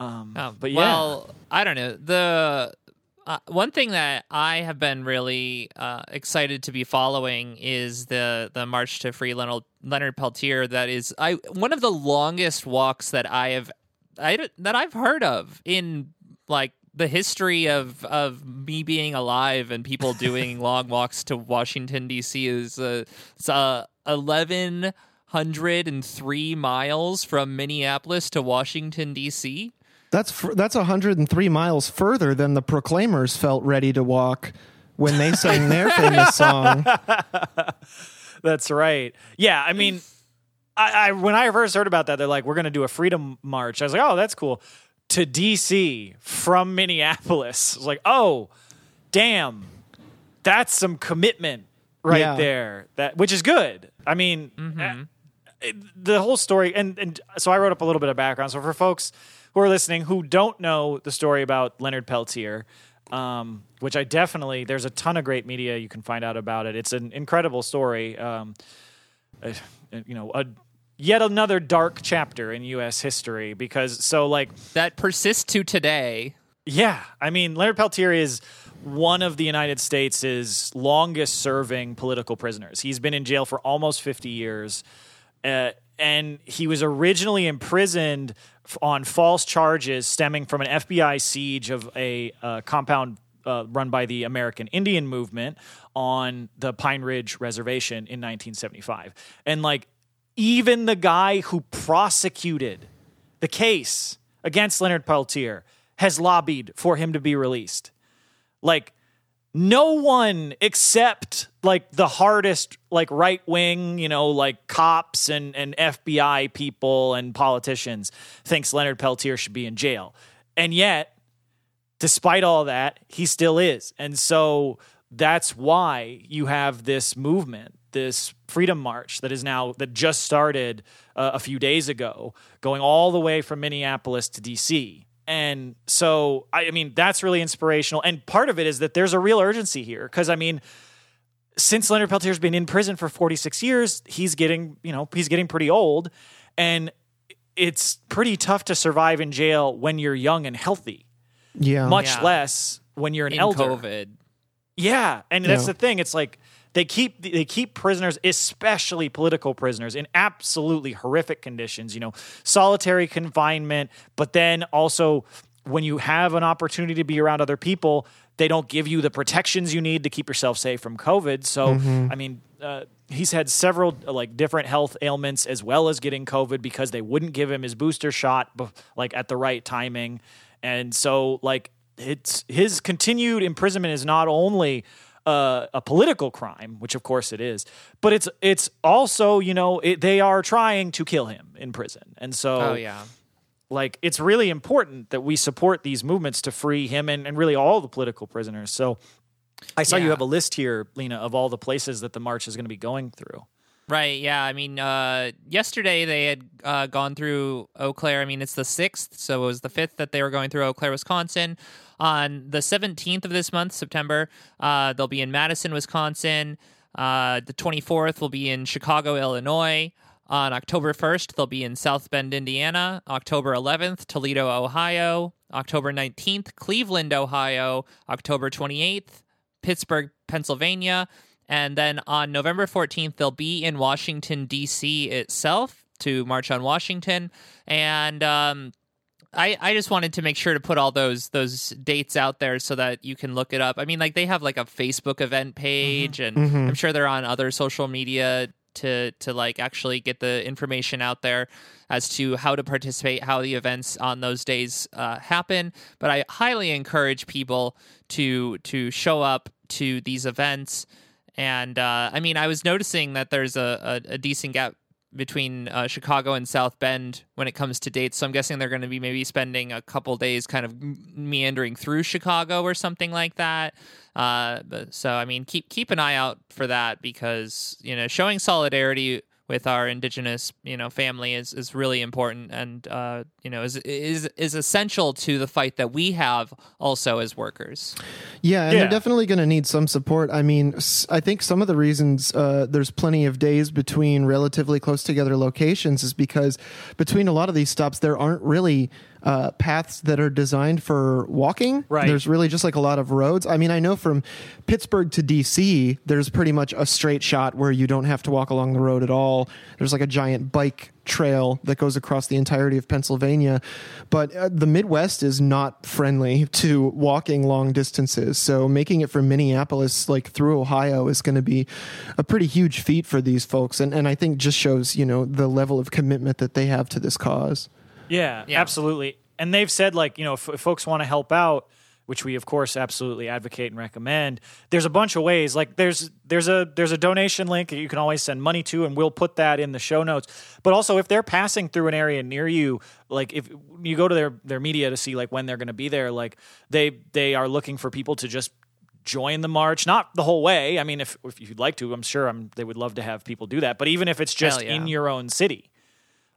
Um, Oh, but yeah, well, I don't know. The uh, one thing that I have been really uh, excited to be following is the the March to Free Leonard, Leonard Peltier. That is, I one of the longest walks that I have I, that I've heard of in like the history of of me being alive and people doing long walks to Washington D.C. is uh, it's uh, eleven hundred and three miles from Minneapolis to Washington D.C. That's fr- that's 103 miles further than the Proclaimers felt ready to walk when they sang their famous song. That's right. Yeah, I mean, I, I when I first heard about that, they're like, "We're going to do a freedom march." I was like, "Oh, that's cool." To DC from Minneapolis, I was like, "Oh, damn, that's some commitment right Yeah. there." That which is good. I mean, eh, it- the whole story, and and so I wrote up a little bit of background. So for folks who are listening who don't know the story about Leonard Peltier. Um, which I definitely there's a ton of great media you can find out about it. It's an incredible story. Um, uh, you know, a yet another dark chapter in U.S. history because so like that persists to today. yeah, I mean Leonard Peltier is one of the United States' longest serving political prisoners. He's been in jail for almost 50 years. Uh, and he was originally imprisoned on false charges stemming from an FBI siege of a uh, compound uh, run by the American Indian movement on the Pine Ridge Reservation in 1975. And like, even the guy who prosecuted the case against Leonard Peltier has lobbied for him to be released. Like, no one except like the hardest like right wing you know like cops and and fbi people and politicians thinks leonard peltier should be in jail. And yet despite all that he still is. And so that's why you have this movement this freedom march that is now that just started uh, a few days ago going all the way from minneapolis to dc and so, I I mean, that's really inspirational. And part of it is that there's a real urgency here. Because, I mean, since Leonard Peltier's been in prison for 46 years, he's getting, you know, he's getting pretty old. And it's pretty tough to survive in jail when you're young and healthy, Yeah. much Yeah. less when you're an in elder. COVID. Yeah, and that's the thing. It's like they keep they keep prisoners, especially political prisoners, in absolutely horrific conditions. You know, solitary confinement, but then also when you have an opportunity to be around other people, they don't give you the protections you need to keep yourself safe from COVID. So, I mean. Uh, he's had several uh, like different health ailments as well as getting COVID because they wouldn't give him his booster shot like at the right timing, and so like it's his continued imprisonment is not only uh, a political crime, which of course it is, but it's it's also you know it, they are trying to kill him in prison, and so Oh yeah. like it's really important that we support these movements to free him and, and really all the political prisoners. So I saw you have a list here, Lena, of all the places that the march is going to be going through. Right. Yeah. I mean, uh, yesterday they had uh, gone through Eau Claire. I mean, it's the sixth, so it was the fifth that they were going through Eau Claire, Wisconsin. On the seventeenth of this month, September, uh, they'll be in Madison, Wisconsin. Uh, the twenty fourth will be in Chicago, Illinois. On October 1st, they'll be in South Bend, Indiana. October 11th, Toledo, Ohio. October 19th, Cleveland, Ohio. October 28th, Pittsburgh, Pennsylvania. And then on November 14th, they'll be in Washington, D.C. itself to march on Washington. And um, I, I just wanted to make sure to put all those those dates out there so that you can look it up. I mean, like they have like a Facebook event page, and I'm sure they're on other social media to to like actually get the information out there as to how to participate, how the events on those days uh, happen. But I highly encourage people to to show up to these events. And uh, I mean, I was noticing that there's a, a, a decent gap between uh, Chicago and South Bend when it comes to dates. So I'm guessing they're going to be maybe spending a couple days kind of meandering through Chicago or something like that. Uh, but, so I mean, keep keep an eye out for that because you know showing solidarity with our indigenous you know family is, is really important and uh, you know is is is essential to the fight that we have also as workers. Yeah, and Yeah. they're definitely going to need some support. I mean, I think some of the reasons uh, there's plenty of days between relatively close together locations is because between a lot of these stops, there aren't really uh, paths that are designed for walking. Right. There's really just like a lot of roads. I mean, I know from Pittsburgh to DC, there's pretty much a straight shot where you don't have to walk along the road at all. There's like a giant bike trail that goes across the entirety of Pennsylvania. But uh, the Midwest is not friendly to walking long distances. So making it from Minneapolis like through Ohio is going to be a pretty huge feat for these folks and and I think just shows, you know, the level of commitment that they have to this cause. Yeah, Yeah. absolutely. And they've said like you know if, if folks want to help out, which we of course absolutely advocate and recommend. There's a bunch of ways. Like there's there's a there's a donation link that you can always send money to, and we'll put that in the show notes. But also if they're passing through an area near you, like if you go to their their media to see like when they're going to be there, like they they are looking for people to just join the march not the whole way i mean if if you'd like to i'm sure I'm, they would love to have people do that but even if it's just yeah. in your own city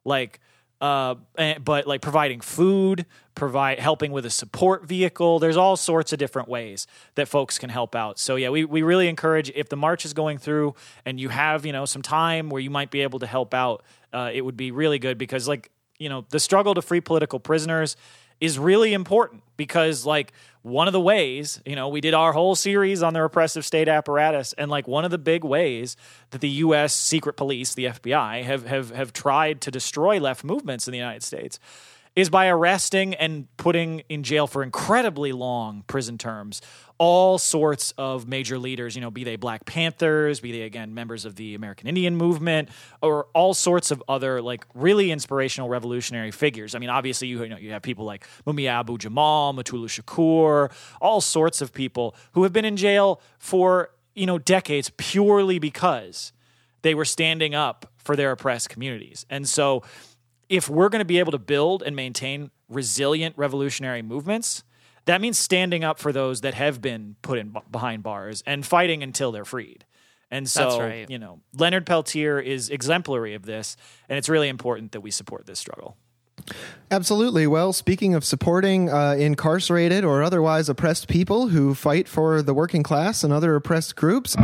like uh eh, but like providing food provide helping with a support vehicle there's all sorts of different ways that folks can help out. So yeah we, we really encourage if the march is going through and you have you know some time where you might be able to help out uh, it would be really good because like you know the struggle to free political prisoners is really important because like one of the ways you know we did our whole series on the repressive state apparatus and like one of the big ways that the US secret police the FBI have have have tried to destroy left movements in the United States is by arresting and putting in jail for incredibly long prison terms all sorts of major leaders, you know, be they Black Panthers, be they again members of the American Indian movement, or all sorts of other like really inspirational revolutionary figures. I mean, obviously you, you know you have people like Mumia Abu Jamal, Mutulu Shakur, all sorts of people who have been in jail for you know decades purely because they were standing up for their oppressed communities. And so if we're going to be able to build and maintain resilient revolutionary movements, that means standing up for those that have been put in behind bars and fighting until they're freed. And so, right. you know, Leonard Peltier is exemplary of this, and it's really important that we support this struggle. Absolutely. Well, speaking of supporting uh, incarcerated or otherwise oppressed people who fight for the working class and other oppressed groups,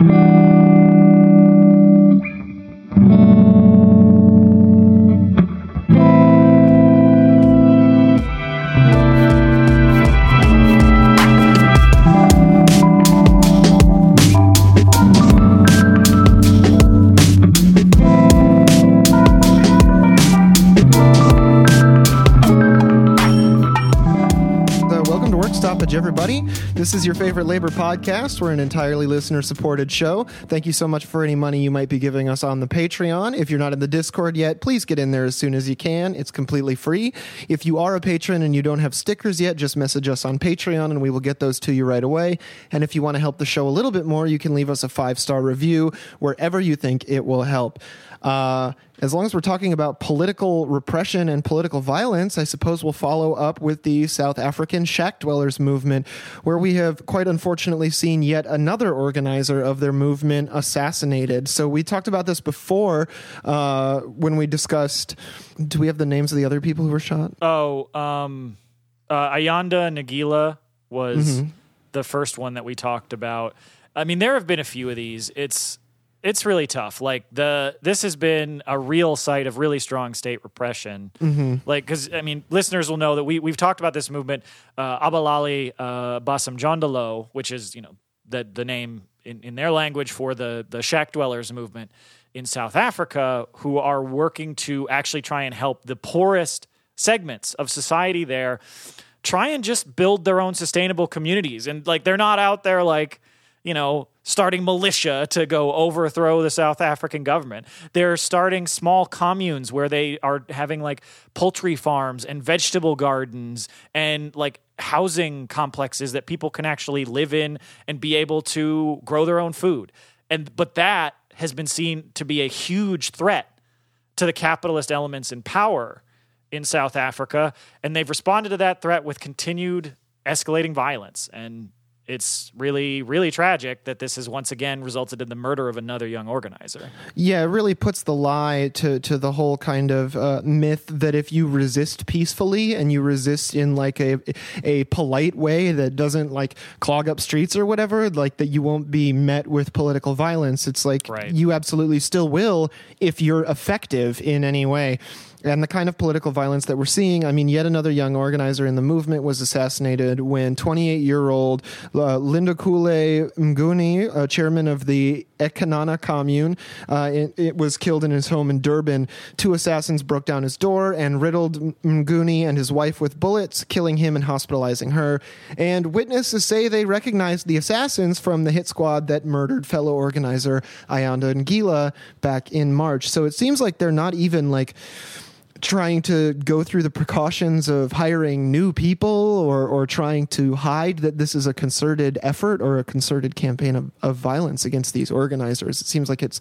This is your favorite labor podcast. We're an entirely listener supported show. Thank you so much for any money you might be giving us on the Patreon. If you're not in the Discord yet, please get in there as soon as you can. It's completely free. If you are a patron and you don't have stickers yet, just message us on Patreon and we will get those to you right away. And if you want to help the show a little bit more, you can leave us a five star review wherever you think it will help. Uh, as long as we're talking about political repression and political violence, I suppose we'll follow up with the South African shack dwellers movement, where we have quite unfortunately seen yet another organizer of their movement assassinated. So we talked about this before uh, when we discussed. Do we have the names of the other people who were shot? Oh, um, uh, Ayanda Ngila was the first one that we talked about. I mean, there have been a few of these. It's it's really tough. Like the this has been a real site of really strong state repression. Like because I mean, listeners will know that we we've talked about this movement, uh, Abahlali uh, baseMjondolo, which is you know the the name in, in their language for the the shack dwellers movement in South Africa, who are working to actually try and help the poorest segments of society there try and just build their own sustainable communities and like they're not out there like you know starting militia to go overthrow the South African government they're starting small communes where they are having like poultry farms and vegetable gardens and like housing complexes that people can actually live in and be able to grow their own food and but that has been seen to be a huge threat to the capitalist elements in power in South Africa, and they've responded to that threat with continued escalating violence. And it's really, really tragic that this has once again resulted in the murder of another young organizer. Yeah, it really puts the lie to to the whole kind of uh, myth that if you resist peacefully and you resist in like a a polite way that doesn't like clog up streets or whatever, like that you won't be met with political violence. It's like Right. you absolutely still will if you're effective in any way. And the kind of political violence that we're seeing. I mean, yet another young organizer in the movement was assassinated when 28 year old uh, Lindokuhle Mnguni, uh, chairman of the eKhenana commune, uh, it, it, was killed in his home in Durban. Two assassins broke down his door and riddled Mnguni and his wife with bullets, killing him and hospitalizing her. And witnesses say they recognized the assassins from the hit squad that murdered fellow organizer Ayanda Ngila back in March. So it seems like they're not even like trying to go through the precautions of hiring new people or, or trying to hide that this is a concerted effort or a concerted campaign of, of violence against these organizers. It seems like it's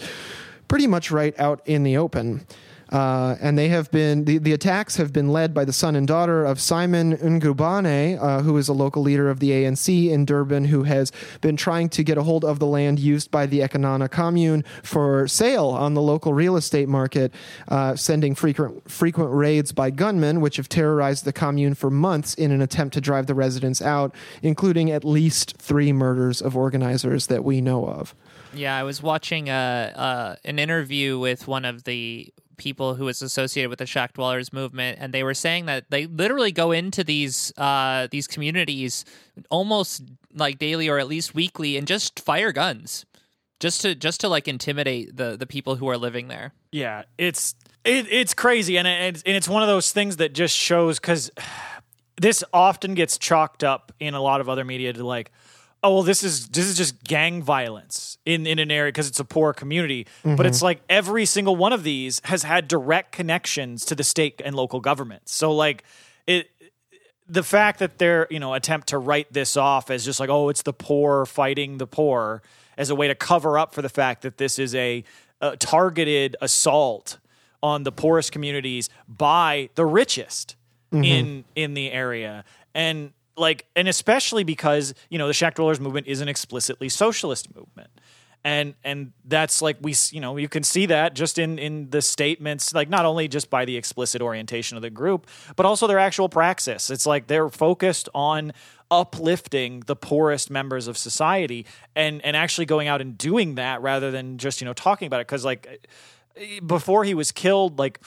pretty much right out in the open. Uh, and they have been the, the attacks have been led by the son and daughter of Simon Ngubane, uh, who is a local leader of the ANC in Durban, who has been trying to get a hold of the land used by the eKhenana commune for sale on the local real estate market, uh, sending frequent frequent raids by gunmen, which have terrorized the commune for months in an attempt to drive the residents out, including at least three murders of organizers that we know of. Yeah, I was watching a, uh, uh, an interview with one of the people who was associated with the shack dwellers movement and they were saying that they literally go into these uh, these communities almost like daily or at least weekly and just fire guns just to just to like intimidate the the people who are living there. Yeah it's it, it's crazy and it's, and it's one of those things that just shows because this often gets chalked up in a lot of other media to like oh well this is this is just gang violence in in an area because it's a poor community mm-hmm. but it's like every single one of these has had direct connections to the state and local governments so like it the fact that they're you know attempt to write this off as just like oh it's the poor fighting the poor as a way to cover up for the fact that this is a, a targeted assault on the poorest communities by the richest mm-hmm. in in the area and like and especially because you know the shack dwellers movement is an explicitly socialist movement. And and that's like we you know you can see that just in in the statements like not only just by the explicit orientation of the group but also their actual praxis. It's like they're focused on uplifting the poorest members of society and and actually going out and doing that rather than just you know talking about it. Because like before he was killed like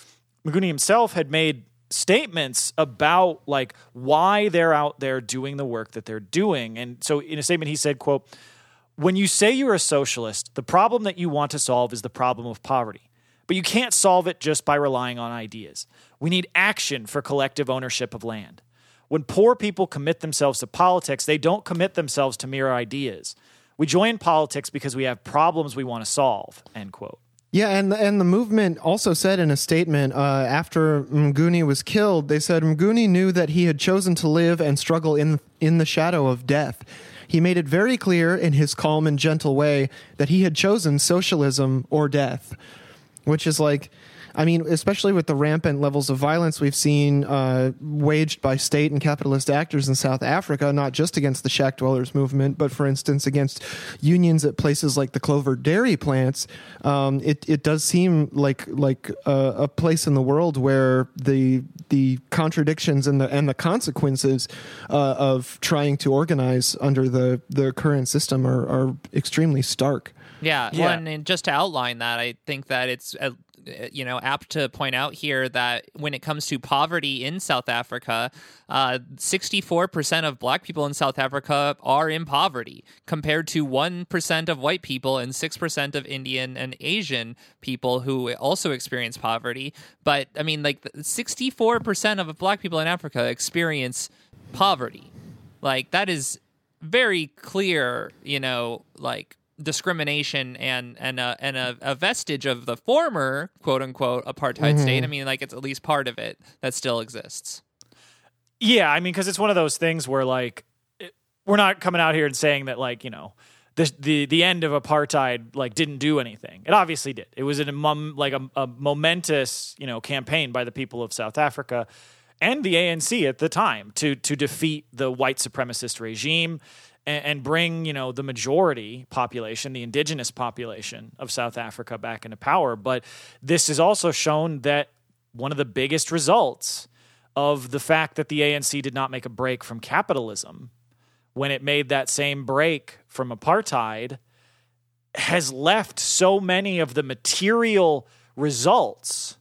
Mnguni himself had made statements about like why they're out there doing the work that they're doing. And so in a statement he said, quote, when you say you're a socialist, the problem that you want to solve is the problem of poverty. But you can't solve it just by relying on ideas. We need action for collective ownership of land. When poor people commit themselves to politics, they don't commit themselves to mere ideas. We join politics because we have problems we want to solve. End quote. Yeah, and and the movement also said in a statement uh, after Mnguni was killed, they said Mnguni knew that he had chosen to live and struggle in in the shadow of death. He made it very clear in his calm and gentle way that he had chosen socialism or death, which is like I mean, especially with the rampant levels of violence we've seen uh, waged by state and capitalist actors in South Africa, not just against the shack dwellers movement, but for instance against unions at places like the Clover dairy plants, um, it it does seem like like a, a, place in the world where the the contradictions and the and the consequences uh, of trying to organize under the the current system are, are extremely stark. Yeah, yeah. Well, and just to outline that, I think that it's uh, you know apt to point out here that when it comes to poverty in South Africa, uh, 64% of black people in South Africa are in poverty compared to 1% of white people and 6% of Indian and Asian people who also experience poverty. But I mean, like 64% of black people in Africa experience poverty. Like that is very clear, you know, like discrimination and and a, and a, a, vestige of the former quote unquote apartheid mm-hmm. state. I mean, like it's at least part of it that still exists. Yeah, I mean, because it's one of those things where like it, we're not coming out here and saying that like you know the the the end of apartheid like didn't do anything. It obviously did. It was a mom like a, a momentous you know campaign by the people of South Africa and the ANC at the time to to defeat the white supremacist regime and, and bring you know the majority population, the indigenous population of South Africa back into power. But this has also shown that one of the biggest results of the fact that the ANC did not make a break from capitalism when it made that same break from apartheid has left so many of the material results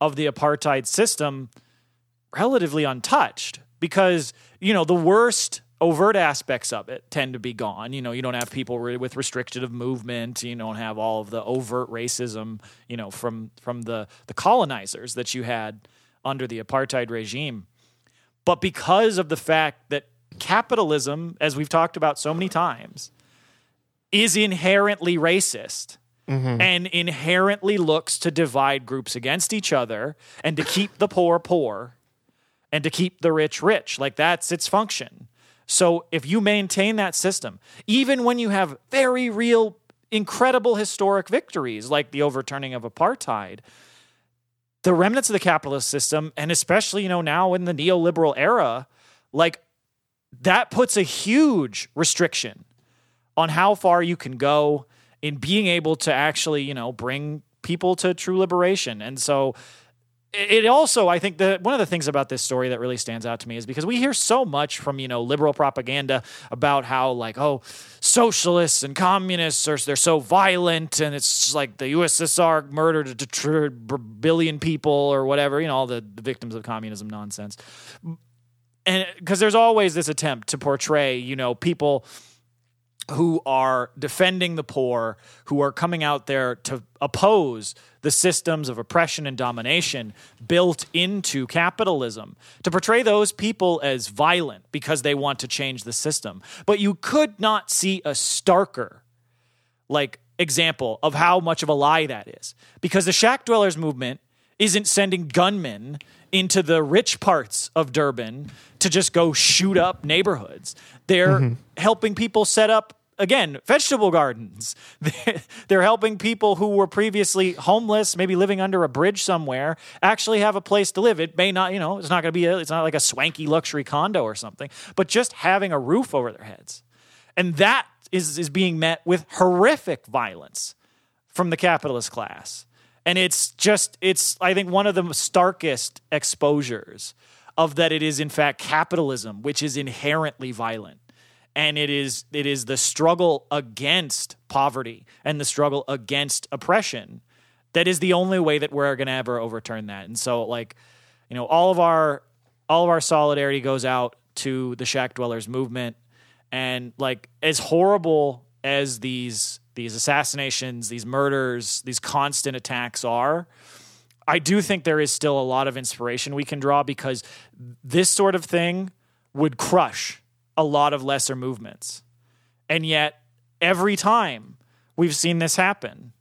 of the apartheid system relatively untouched because, you know, the worst overt aspects of it tend to be gone. You know, you don't have people re- with restrictive movement. You don't have all of the overt racism. You know, from from the the colonizers that you had under the apartheid regime. But because of the fact that capitalism, as we've talked about so many times, is inherently racist. Mm-hmm. And inherently looks to divide groups against each other and to keep the poor poor and to keep the rich rich. Like that's its function. So if you maintain that system, even when you have very real, incredible historic victories like the overturning of apartheid, the remnants of the capitalist system, and especially, you know, now in the neoliberal era, like that puts a huge restriction on how far you can go in being able to actually, you know, bring people to true liberation. And so it also i think that one of the things about this story that really stands out to me is because we hear so much from you know liberal propaganda about how like oh socialists and communists are they're so violent and it's like the ussr murdered a billion people or whatever you know all the, the victims of communism nonsense. And because there's always this attempt to portray you know people who are defending the poor, who are coming out there to oppose the systems of oppression and domination built into capitalism, to portray those people as violent because they want to change the system. But you could not see a starker, like, example of how much of a lie that is. Because the shack dwellers movement isn't sending gunmen into the rich parts of Durban to just go shoot up neighborhoods. They're mm-hmm. helping people set up again vegetable gardens. They're helping people who were previously homeless, maybe living under a bridge somewhere, actually have a place to live. It may not, you know, it's not going to be a, it's not like a swanky luxury condo or something, but just having a roof over their heads. And that is is being met with horrific violence from the capitalist class. And it's just, it's, I think, one of the starkest exposures of that it is, in fact, capitalism, which is inherently violent. And it is, it is the struggle against poverty and the struggle against oppression that is the only way that we're going to ever overturn that. And so, like, you know, all of our, all of our solidarity goes out to the shack dwellers movement. And like, as horrible as these these assassinations, these murders, these constant attacks are, I do think there is still a lot of inspiration we can draw because this sort of thing would crush a lot of lesser movements. And yet, every time we've seen this happen,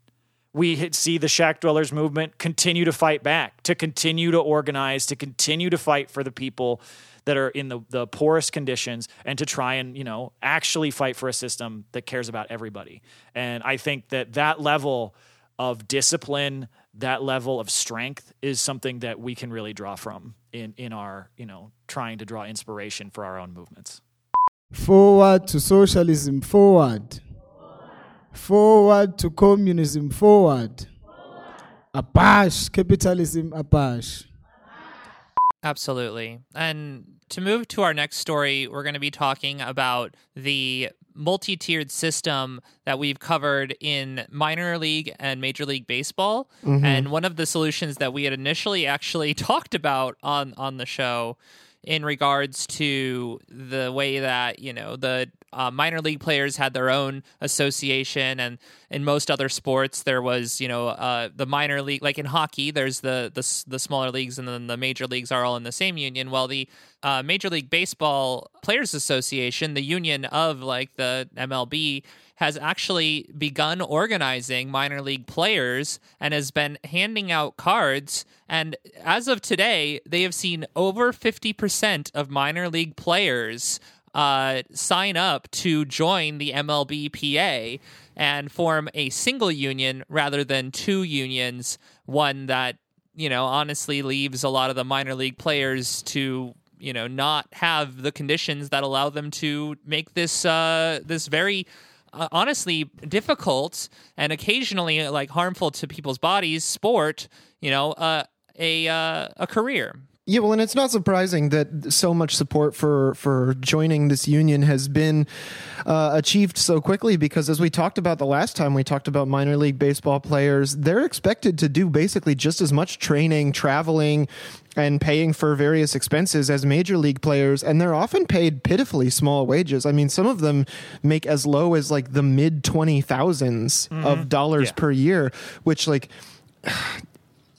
we see the shack dwellers movement continue to fight back, to continue to organize, to continue to fight for the people that are in the, the poorest conditions and to try and you know actually fight for a system that cares about everybody and i think that that level of discipline that level of strength is something that we can really draw from in in our you know trying to draw inspiration for our own movements Forward to socialism, forward. Forward to communism, forward. Abash, capitalism, abash. Absolutely. And to move to our next story, we're going to be talking about the multi tiered system that we've covered in minor league and major league baseball. Mm-hmm. And one of the solutions that we had initially actually talked about on, on the show in regards to the way that, you know, the uh, minor league players had their own association and in most other sports there was you know uh, the minor league like in hockey there's the, the the smaller leagues and then the major leagues are all in the same union well the uh, major league baseball players association the union of like the mlb has actually begun organizing minor league players and has been handing out cards. And as of today, they have seen over 50% of minor league players uh, sign up to join the MLBPA and form a single union rather than two unions, one that, you know, honestly leaves a lot of the minor league players to you know not have the conditions that allow them to make this uh this very uh, honestly difficult and occasionally like harmful to people's bodies sport you know uh, a uh, a career Yeah, well, and it's not surprising that so much support for for joining this union has been uh, achieved so quickly because, as we talked about the last time we talked about minor league baseball players, they're expected to do basically just as much training, traveling, and paying for various expenses as major league players, and they're often paid pitifully small wages. I mean, some of them make as low as like the mid twenty thousands of dollars Yeah. per year, which like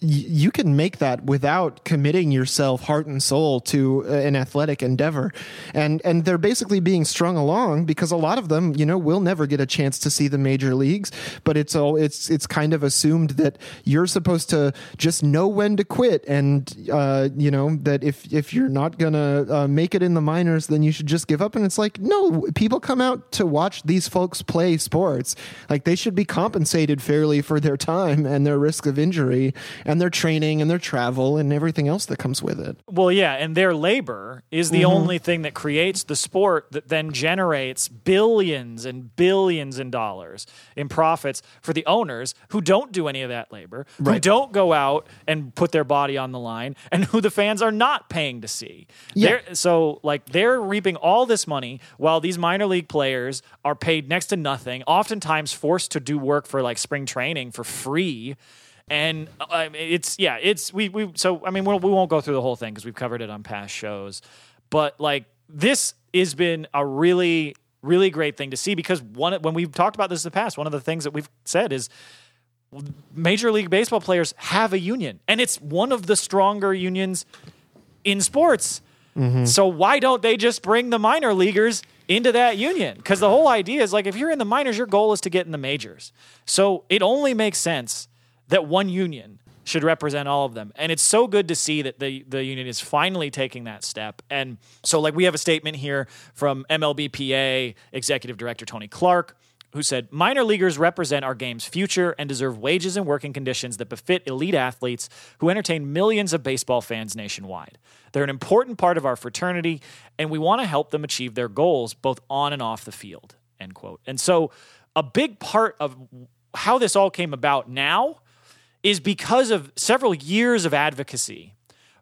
you can make that without committing yourself heart and soul to uh, an athletic endeavor. And and they're basically being strung along because a lot of them you know will never get a chance to see the major leagues but it's all it's it's kind of assumed that you're supposed to just know when to quit and uh, you know that if if you're not gonna uh, make it in the minors then you should just give up. And it's like no people come out to watch these folks play sports. Like they should be compensated fairly for their time and their risk of injury. and their training and their travel and everything else that comes with it. Well, yeah, and their labor is the mm-hmm. only thing that creates the sport that then generates billions and billions in dollars in profits for the owners who don't do any of that labor, who Right. don't go out and put their body on the line, and who the fans are not paying to see. Yeah. They're- so, like, they're reaping all this money while these minor league players are paid next to nothing, oftentimes forced to do work for like spring training for free and uh, it's yeah, it's we we so I mean we we won't go through the whole thing because we've covered it on past shows, but like this has been a really really great thing to see because one when we've talked about this in the past, one of the things that we've said is Major League Baseball players have a union, and it's one of the stronger unions in sports. So why don't they just bring the minor leaguers into that union? Because the whole idea is like if you're in the minors, your goal is to get in the majors. So it only makes sense that one union should represent all of them. And it's so good to see that the the union is finally taking that step. And so like we have a statement here from MLBPA executive director Tony Clark who said minor leaguers represent our game's future and deserve wages and working conditions that befit elite athletes who entertain millions of baseball fans nationwide. They're an important part of our fraternity, and we want to help them achieve their goals both on and off the field. End quote. And so, a big part of how this all came about now is because of several years of advocacy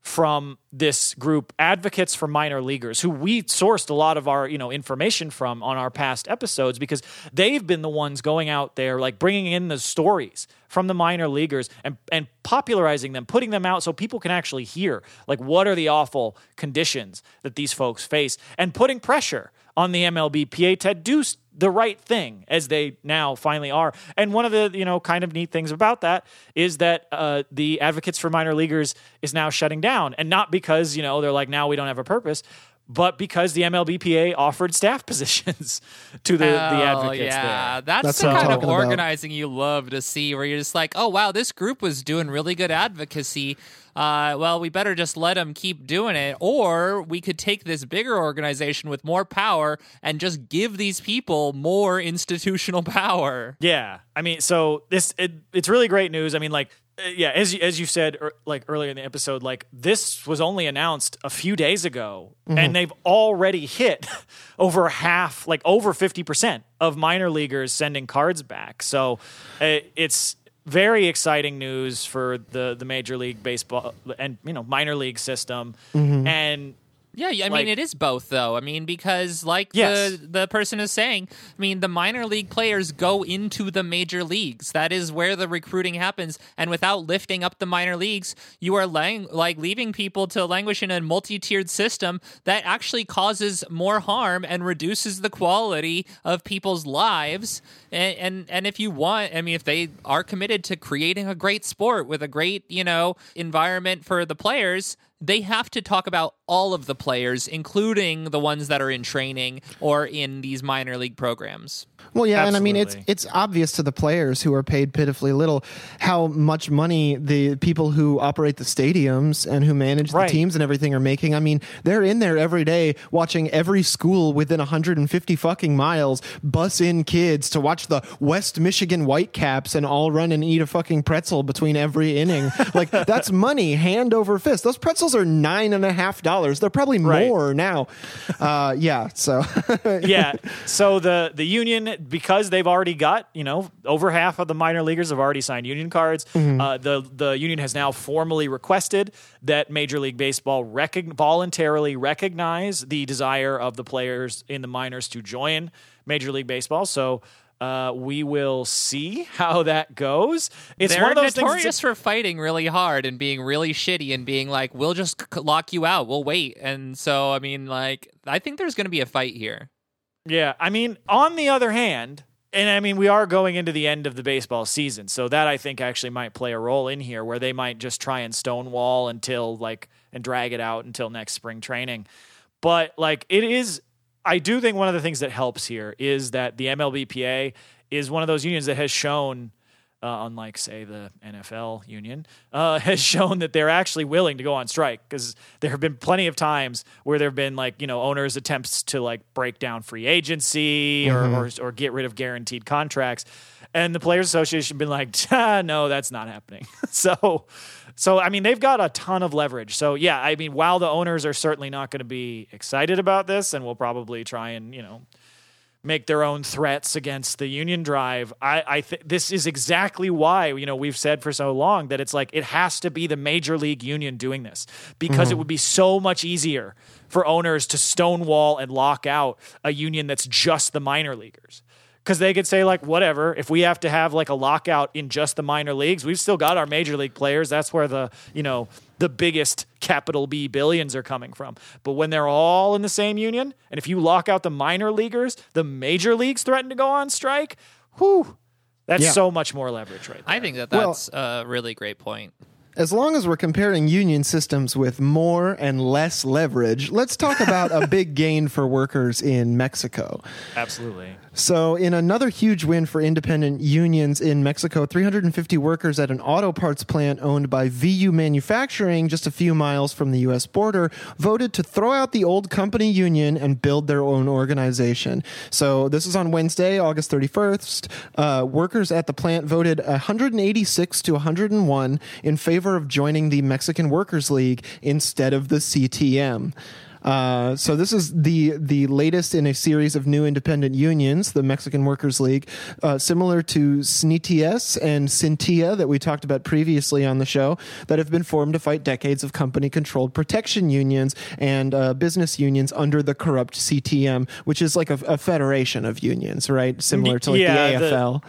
from this group advocates for minor leaguers who we sourced a lot of our you know information from on our past episodes because they've been the ones going out there like bringing in the stories from the minor leaguers and and popularizing them putting them out so people can actually hear like what are the awful conditions that these folks face and putting pressure on the MLBPA to do the right thing as they now finally are. And one of the you know kind of neat things about that is that uh, the advocates for minor leaguers is now shutting down, and not because you know they're like now we don't have a purpose. But because the MLBPA offered staff positions to the, the Oh, advocates yeah, there. that's, That's the kind of talking about. organizing you love to see, where you're just like, oh wow, this group was doing really good advocacy. Uh, well, we better just let them keep doing it, or we could take this bigger organization with more power and just give these people more institutional power. Yeah, I mean, so this it, it's really great news. I mean, like, uh, yeah, as you, as you said, er, like earlier in the episode, like this was only announced a few days ago, and they've already hit over half, like over fifty percent of minor leaguers sending cards back. So uh, it's very exciting news for the the major league baseball and you know minor league system, mm-hmm. and Yeah, I mean it is both though. I mean because like Yes. the the person is saying, I mean the minor league players go into the major leagues. That is where the recruiting happens and without lifting up the minor leagues, you are lang- like leaving people to languish in a multi-tiered system that actually causes more harm and reduces the quality of people's lives. And and, and if you want, I mean if they are committed to creating a great sport with a great, you know, environment for the players, they have to talk about all of the players, including the ones that are in training or in these minor league programs. Well, yeah, and I mean it's it's obvious to the players who are paid pitifully little how much money the people who operate the stadiums and who manage Right. the teams and everything are making. I mean, they're in there every day watching every school within 150 fucking miles bus in kids to watch the West Michigan Whitecaps and all run and eat a fucking pretzel between every inning. like that's money hand over fist. Those pretzels are nine and a half dollars dollars. They're probably Right. more now. Uh, yeah. So yeah. So the the union because they've already got you know over half of the minor leaguers have already signed union cards. Uh, the the union has now formally requested that Major League Baseball recog- voluntarily recognize the desire of the players in the minors to join Major League Baseball. So. Uh, we will see how that goes. It's They're one of those things. notorious for fighting really hard and being really shitty and being like, "We'll just c- lock you out. We'll wait." And so, I mean, like, I think there's going to be a fight here. Yeah, I mean, on the other hand, and I mean, we are going into the end of the baseball season, so that I think actually might play a role in here, where they might just try and stonewall until like and drag it out until next spring training. But like, it is, I do think one of the things that helps here is that the MLBPA is one of those unions that has shown. Uh, unlike say the NFL union, uh, has shown that they're actually willing to go on strike because there have been plenty of times where there have been like you know owners attempts to like break down free agency or, or or get rid of guaranteed contracts, and the players association been like, ah, no, that's not happening. so, so I mean they've got a ton of leverage. So yeah, I mean while the owners are certainly not going to be excited about this, and will probably try and you know make their own threats against the union drive. I, I think this is exactly why you know we've said for so long that it's like it has to be the major league union doing this because it mm-hmm. would be so much easier for owners to stonewall and lock out a union that's just the minor leaguers. Because they could say like whatever. If we have to have like a lockout in just the minor leagues, we've still got our major league players. That's where the you know the biggest capital B billions are coming from. But when they're all in the same union, and if you lock out the minor leaguers, the major leagues threaten to go on strike. Whew, that's Yeah. so much more leverage right there. I think that Well- that's a really great point. As long as we're comparing union systems with more and less leverage, let's talk about a big gain for workers in Mexico. Absolutely. So, in another huge win for independent unions in Mexico, 350 workers at an auto parts plant owned by VU Manufacturing, just a few miles from the U.S. border, voted to throw out the old company union and build their own organization. So, this is on Wednesday, August 31st. Uh, workers at the plant voted 186 to 101 in favor of joining the Mexican Workers League instead of the CTM. Uh, so this is the the latest in a series of new independent unions, the Mexican Workers League, uh, similar to SNITIS and SINTTIA that we talked about previously on the show, that have been formed to fight decades of company-controlled protection unions and uh, business unions under the corrupt CTM, which is like a, a federation of unions, right? Similar to like Yeah, the the- AFL.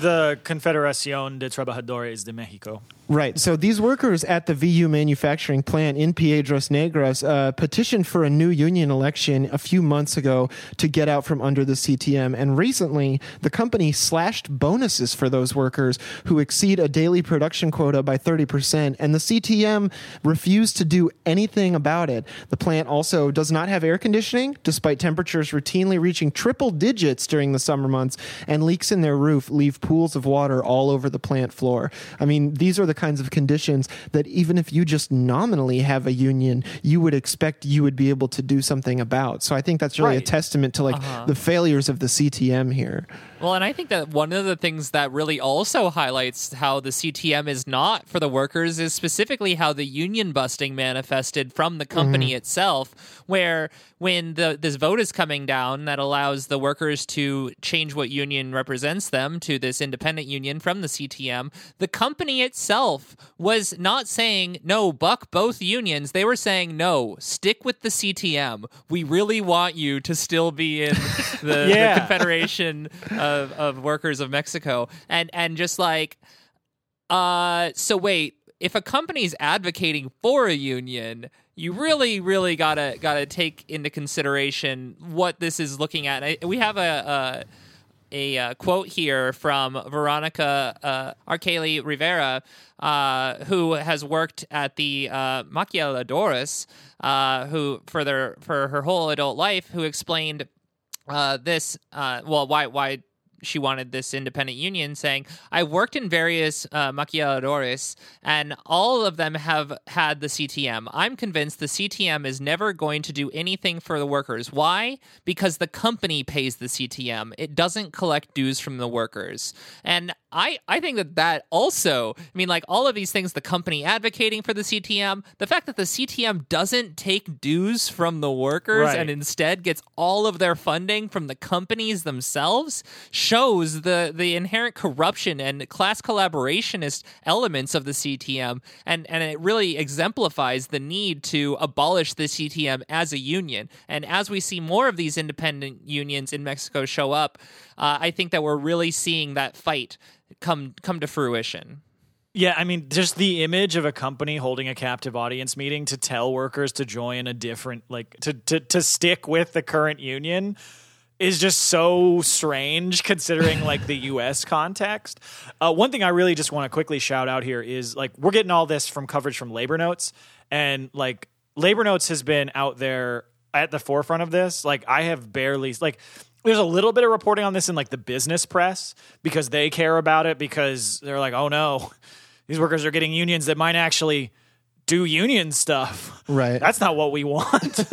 The Confederación de Trabajadores de Mexico. Right. So these workers at the VU manufacturing plant in Piedras Negras uh, petitioned for a new union election a few months ago to get out from under the CTM. And recently, the company slashed bonuses for those workers who exceed a daily production quota by 30%. And the CTM refused to do anything about it. The plant also does not have air conditioning, despite temperatures routinely reaching triple digits during the summer months, and leaks in their roof leave pools of water all over the plant floor. I mean, these are the kinds of conditions that even if you just nominally have a union, you would expect you would be able to do something about. So I think that's really a testament to like uh-huh. the failures of the CTM here. Well, and I think that one of the things that really also highlights how the CTM is not for the workers is specifically how the union busting manifested from the company mm-hmm. itself, where when the this vote is coming down that allows the workers to change what union represents them to this independent union from the CTM, the company itself was not saying no, buck both unions. They were saying no, stick with the CTM. We really want you to still be in the, Yeah. the Confederation of, of Workers of Mexico, and and just like, uh, so wait, if a company's advocating for a union, you really, really gotta gotta take into consideration what this is looking at. I, we have a. a a uh, quote here from Veronica uh, Rivera, uh, who has worked at the uh, Maquiladores, uh, who for their for her whole adult life, who explained uh, this uh, well why why she wanted this independent union saying i worked in various uh, maquiladores and all of them have had the ctm i'm convinced the ctm is never going to do anything for the workers. Why? Because the company pays the ctm it doesn't collect dues from the workers. And I, I think that that also, I mean, like all of these things, the company advocating for the CTM, the fact that the CTM doesn't take dues from the workers Right. and instead gets all of their funding from the companies themselves shows the, the inherent corruption and class collaborationist elements of the CTM. And, and it really exemplifies the need to abolish the CTM as a union. And as we see more of these independent unions in Mexico show up, uh, I think that we're really seeing that fight come come to fruition. Yeah, I mean, just the image of a company holding a captive audience meeting to tell workers to join a different, like, to to to stick with the current union is just so strange considering like the U.S. context. Uh, one thing I really just want to quickly shout out here is like we're getting all this from coverage from Labor Notes, and like Labor Notes has been out there at the forefront of this. Like I have barely like there's a little bit of reporting on this in like the business press because they care about it because they're like, oh no, these workers are getting unions that might actually do union stuff. Right. That's not what we want.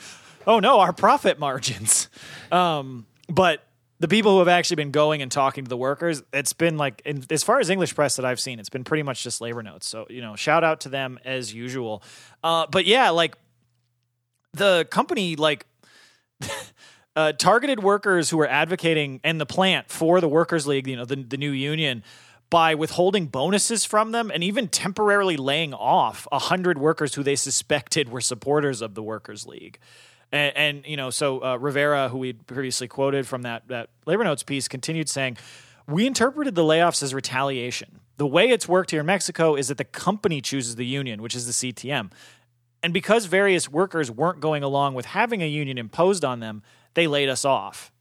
oh no, our profit margins. Um, but the people who have actually been going and talking to the workers, it's been like, in, as far as English press that I've seen, it's been pretty much just labor notes. So, you know, shout out to them as usual. Uh, but yeah, like the company, like, uh, targeted workers who were advocating and the plant for the workers league you know the, the new union by withholding bonuses from them and even temporarily laying off 100 workers who they suspected were supporters of the workers league. And, and you know so uh, rivera who we previously quoted from that, that labor notes piece continued saying we interpreted the layoffs as retaliation. The way it's worked here in mexico is that the company chooses the union which is the ctm and because various workers weren't going along with having a union imposed on them, they laid us off.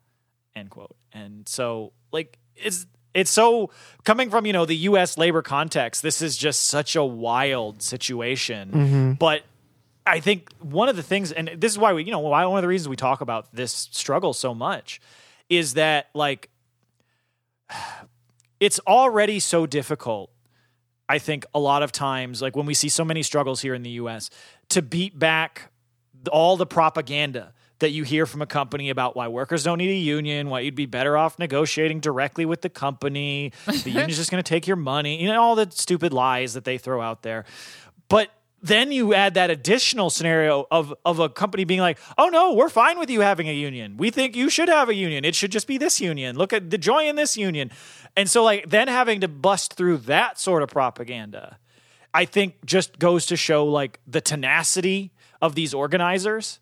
End quote. And so, like, it's it's so coming from you know the U.S. labor context. This is just such a wild situation. Mm-hmm. But I think one of the things, and this is why we, you know, why one of the reasons we talk about this struggle so much, is that like it's already so difficult I think a lot of times, like when we see so many struggles here in the US, to beat back all the propaganda that you hear from a company about why workers don't need a union, why you'd be better off negotiating directly with the company, the union's just going to take your money, you know, all the stupid lies that they throw out there. But then you add that additional scenario of of a company being like, "Oh no, we're fine with you having a union. We think you should have a union. It should just be this union. Look at the joy in this union." And so like then having to bust through that sort of propaganda, I think just goes to show like the tenacity of these organizers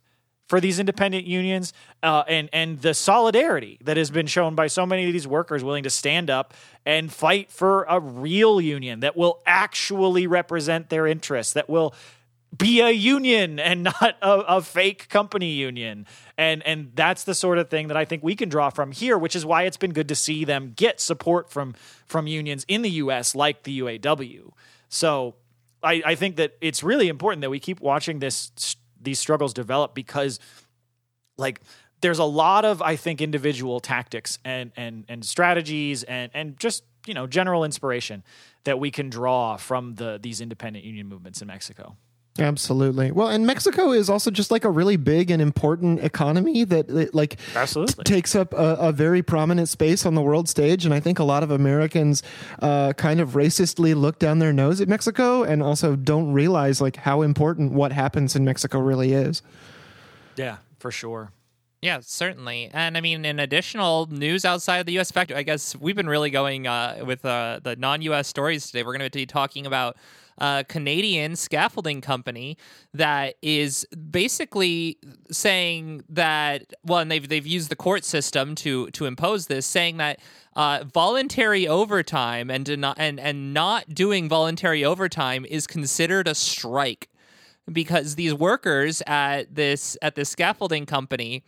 for these independent unions uh, and and the solidarity that has been shown by so many of these workers willing to stand up and fight for a real union that will actually represent their interests that will be a union and not a, a fake company union. And and that's the sort of thing that I think we can draw from here which is why it's been good to see them get support from from unions in the US like the UAW so I, I think that it's really important that we keep watching this these struggles develop because like there's a lot of I think individual tactics and and and strategies and and just you know general inspiration that we can draw from the these independent union movements in Mexico. Absolutely. Well, and Mexico is also just like a really big and important economy that that, like Absolutely. t- takes up a, a very prominent space on the world stage. And I think a lot of Americans uh, kind of racistly look down their nose at Mexico and also don't realize like how important what happens in Mexico really is. Yeah, for sure. Yeah, certainly. And I mean, in additional news outside of the U.S. factor, I guess we've been really going uh, with uh, the non-U.S. stories today. We're going to be talking about a Canadian scaffolding company that is basically saying that well, and they've they've used the court system to to impose this, saying that uh, voluntary overtime and deni- and and not doing voluntary overtime is considered a strike because these workers at this at this scaffolding company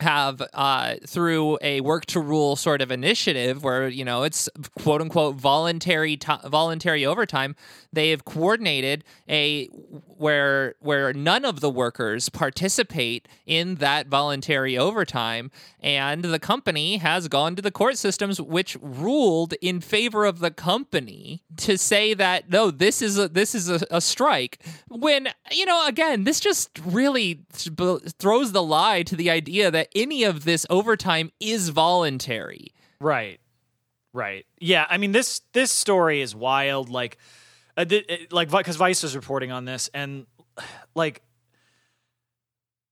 have uh, through a work to rule sort of initiative where you know it's quote unquote voluntary voluntary overtime they have coordinated a where where none of the workers participate in that voluntary overtime. And the company has gone to the court systems which ruled in favor of the company to say that no this is a this is a, a strike. When you know again this just really th- throws the lie to the idea that any of this overtime is voluntary Right. Right. Yeah. I mean this this story is wild. Like, uh, th- it- like because Vice is reporting on this, and like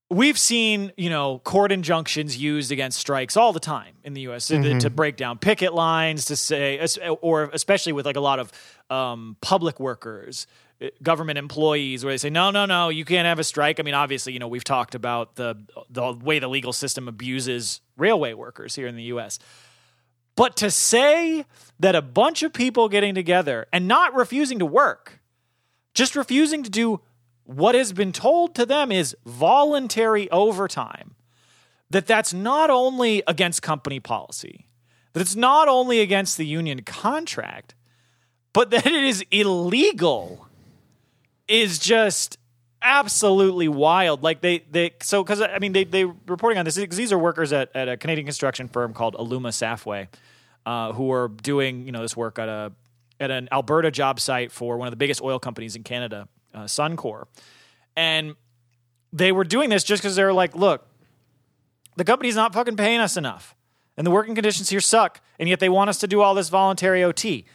we've seen you know court injunctions used against strikes all the time in the U.S. to- to, break down picket lines to say, or especially with like a lot of um, public workers. Government employees, where they say, "No, no, no, you can't have a strike." I mean, obviously, you know, we've talked about the the way the legal system abuses railway workers here in the U.S. But to say that a bunch of people getting together and not refusing to work, just refusing to do what has been told to them is voluntary overtime, that that's not only against company policy, that it's not only against the union contract, but that it is illegal is just absolutely wild. Like they they so because I mean they they reporting on this because these are workers at, at a Canadian construction firm called Aluma Safway, uh, who are doing you know this work at a at an Alberta job site for one of the biggest oil companies in Canada, uh, Suncor, and they were doing this just because they're like, look, the company's not fucking paying us enough, and the working conditions here suck, and yet they want us to do all this voluntary OT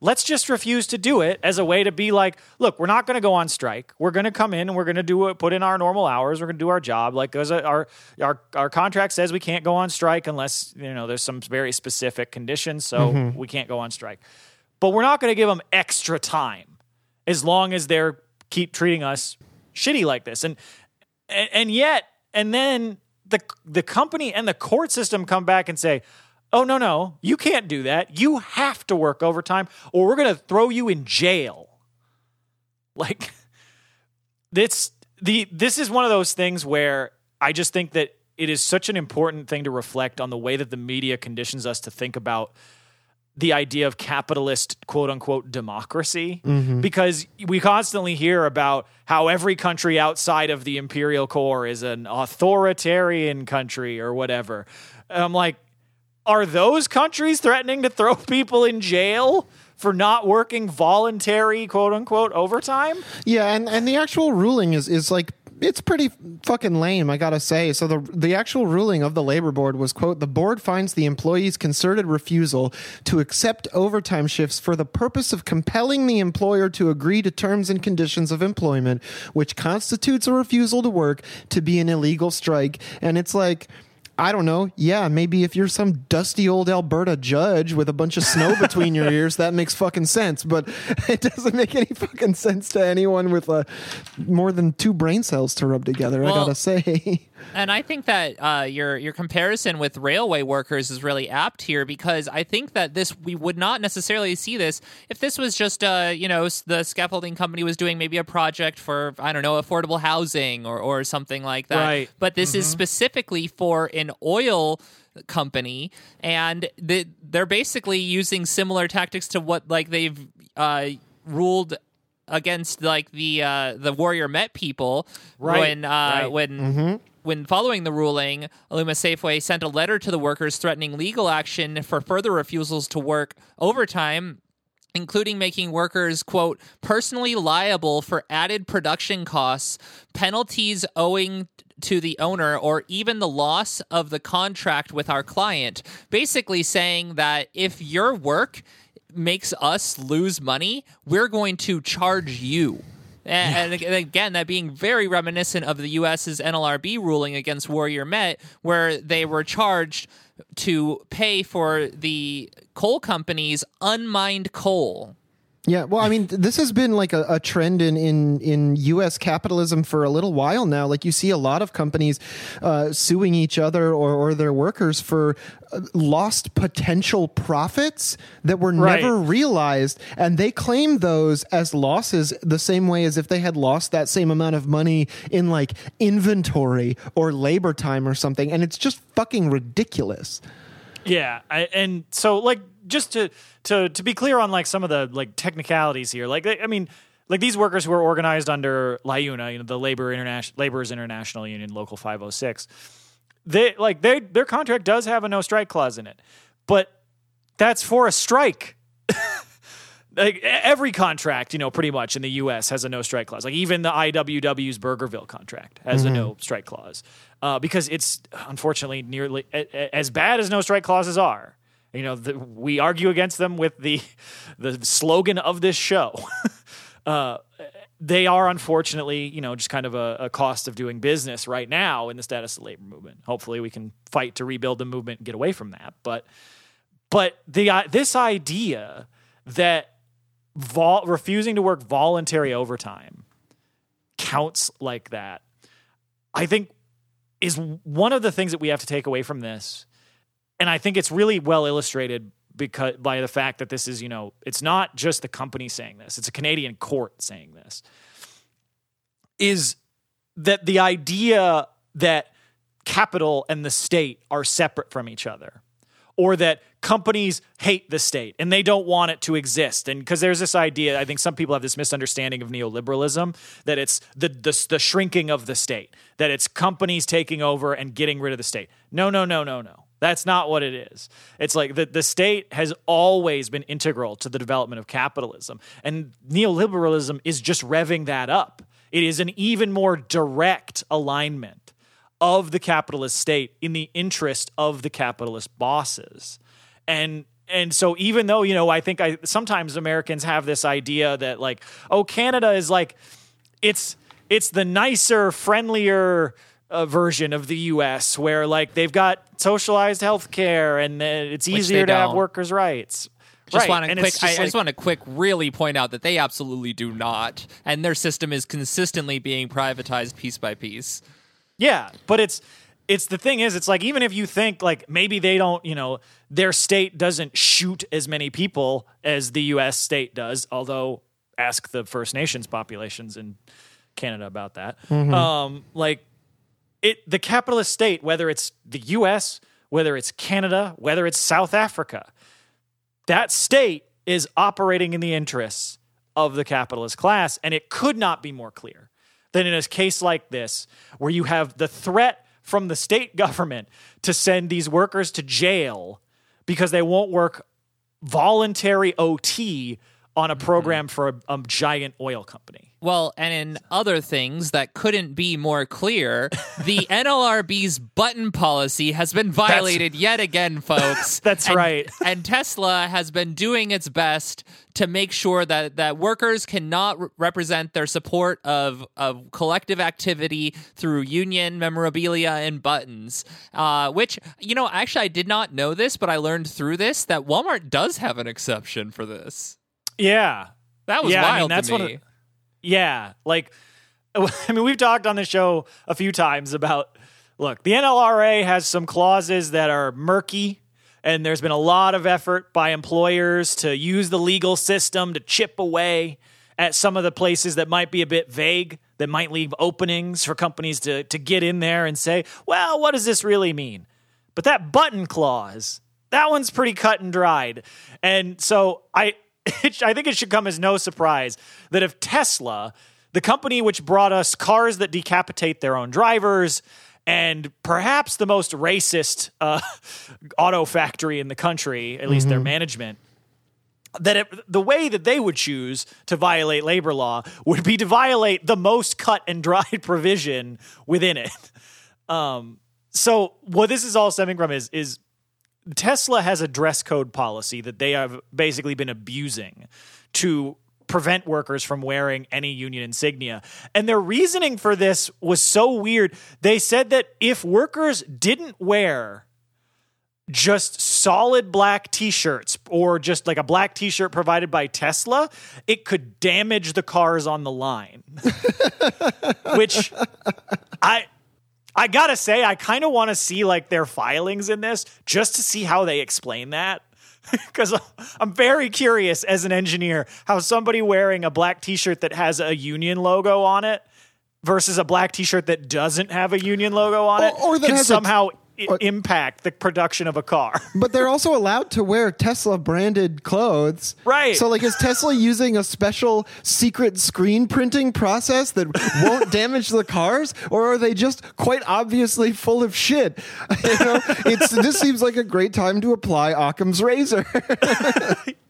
let's just refuse to do it as a way to be like, look, we're not going to go on strike. We're going to come in and we're going to do it, put in our normal hours. We're going to do our job. Like, our our our contract says we can't go on strike unless you know there's some very specific conditions, so mm-hmm. we can't go on strike. But we're not going to give them extra time as long as they're keep treating us shitty like this. And and, and yet, and then the the company and the court system come back and say, "Oh no, no, you can't do that. You have to work overtime, or we're going to throw you in jail." Like, this the this is one of those things where I just think that it is such an important thing to reflect on the way that the media conditions us to think about the idea of capitalist quote unquote democracy mm-hmm. because we constantly hear about how every country outside of the imperial core is an authoritarian country or whatever. And I'm like, are those countries threatening to throw people in jail for not working voluntary quote unquote overtime? Yeah, and, and the actual ruling is is like it's pretty fucking lame, I gotta say. So the the actual ruling of the labor board was quote the board finds the employee's concerted refusal to accept overtime shifts for the purpose of compelling the employer to agree to terms and conditions of employment, which constitutes a refusal to work, to be an illegal strike. And it's like I don't know. Yeah, maybe if you're some dusty old Alberta judge with a bunch of snow between your ears, that makes fucking sense. But it doesn't make any fucking sense to anyone with uh, more than two brain cells to rub together. I gotta say. And I think that uh, your your comparison with railway workers is really apt here because I think that this we would not necessarily see this if this was just uh, you know the scaffolding company was doing maybe a project for I don't know affordable housing or or something like that. Right. But this is specifically for an oil company, and the, they're basically using similar tactics to what like they've uh, ruled against like the uh, the warrior Met people Right, when uh, right. when when following the ruling, Aluma Safway sent a letter to the workers threatening legal action for further refusals to work overtime including making workers quote personally liable for added production costs penalties owing to the owner or even the loss of the contract with our client basically saying that if your work makes us lose money we're going to charge you and, and again, that being very reminiscent of the U.S.'s NLRB ruling against Warrior Met, where they were charged to pay for the coal company's unmined coal. Yeah, well, I mean, this has been like a, a trend in, in, in U.S. capitalism for a little while now. Like, you see a lot of companies uh, suing each other or, or their workers for uh, lost potential profits that were Right. never realized. And they claim those as losses the same way as if they had lost that same amount of money in like inventory or labor time or something. And it's just fucking ridiculous. Yeah, I, and so like just to to to be clear on like some of the like technicalities here, like I mean, like these workers who are organized under LIUNA, you know, the Labor International Laborers International Union, Local 506, they like they their contract does have a no strike clause in it, but that's for a strike. like every contract, you know, pretty much in the U.S. has a no strike clause. Like even the IWW's Burgerville contract has a no strike clause uh, because it's unfortunately nearly a- a- as bad as no strike clauses are. You know, the, we argue against them with the the slogan of this show. uh, they are unfortunately, you know, just kind of a, a, cost of doing business right now in the status of the labor movement. Hopefully, we can fight to rebuild the movement and get away from that. But, but the uh, this idea that vol- refusing to work voluntary overtime counts like that, I think, is one of the things that we have to take away from this. And I think it's really well illustrated because by the fact that this is, you know, it's not just the company saying this, it's a Canadian court saying this, is that the idea that capital and the state are separate from each other or that companies hate the state and they don't want it to exist and because there's this idea i think some people have this misunderstanding of neoliberalism that it's the, the, the shrinking of the state that it's companies taking over and getting rid of the state no no no no no that's not what it is. It's like the, the state has always been integral to the development of capitalism. And neoliberalism is just revving that up. It is an even more direct alignment of the capitalist state in the interest of the capitalist bosses. And and so even though, you know, I think I sometimes Americans have this idea that like, oh, Canada is like it's it's the nicer, friendlier uh, version of the U.S. where like they've got socialized health care and uh, it's easier to have workers' rights. Just right. want to quick. just I, like, I just want to quick, really point out that they absolutely do not, and their system is consistently being privatized piece by piece. Yeah, but it's it's the thing is, it's like even if you think like maybe they don't, you know, their state doesn't shoot as many people as the U.S. state does. Although, ask the First Nations populations in Canada about that. Um, like it, the capitalist state, whether it's the U.S., whether it's Canada, whether it's South Africa, that state is operating in the interests of the capitalist class, and it could not be more clear than in a case like this, where you have the threat from the state government to send these workers to jail because they won't work voluntary OT on a program for a, a giant oil company. Well, and in other things that couldn't be more clear, the NLRB's button policy has been violated yet again, folks. That's And- right. And Tesla has been doing its best to make sure that, that workers cannot re- represent their support of, of collective activity through union memorabilia and buttons. Uh, which, you know, actually, I did not know this, but I learned through this that Walmart does have an exception for this. Yeah. That was Yeah, I mean, wild that's to me. of- Yeah, like I mean, we've talked on the show a few times about look, the NLRA has some clauses that are murky and there's been a lot of effort by employers to use the legal system to chip away at some of the places that might be a bit vague, that might leave openings for companies to to get in there and say, "Well, what does this really mean?" But that button clause, that one's pretty cut and dried. And so I it, I think it should come as no surprise that if Tesla, the company which brought us cars that decapitate their own drivers, and perhaps the most racist uh, auto factory in the country, at least their management, that it, the way that they would choose to violate labor law would be to violate the most cut and dried provision within it. Um, so what this is all stemming from is is Tesla has a dress code policy that they have basically been abusing to prevent workers from wearing any union insignia. And their reasoning for this was so weird. They said that if workers didn't wear just solid black t-shirts or just like a black t-shirt provided by Tesla, it could damage the cars on the line. Which I I gotta say, I kind of want to see like their filings in this just to see how they explain that. Because I'm very curious as an engineer how somebody wearing a black t shirt that has a union logo on it versus a black t shirt that doesn't have a union logo on it Or- or that can has a- somehow i- impact the production of a car. But they're also allowed to wear Tesla branded clothes. Right. So, like, is Tesla using a special secret screen printing process that won't damage the cars? Or are they just quite obviously full of shit? You know, it's, this seems like a great time to apply Occam's razor.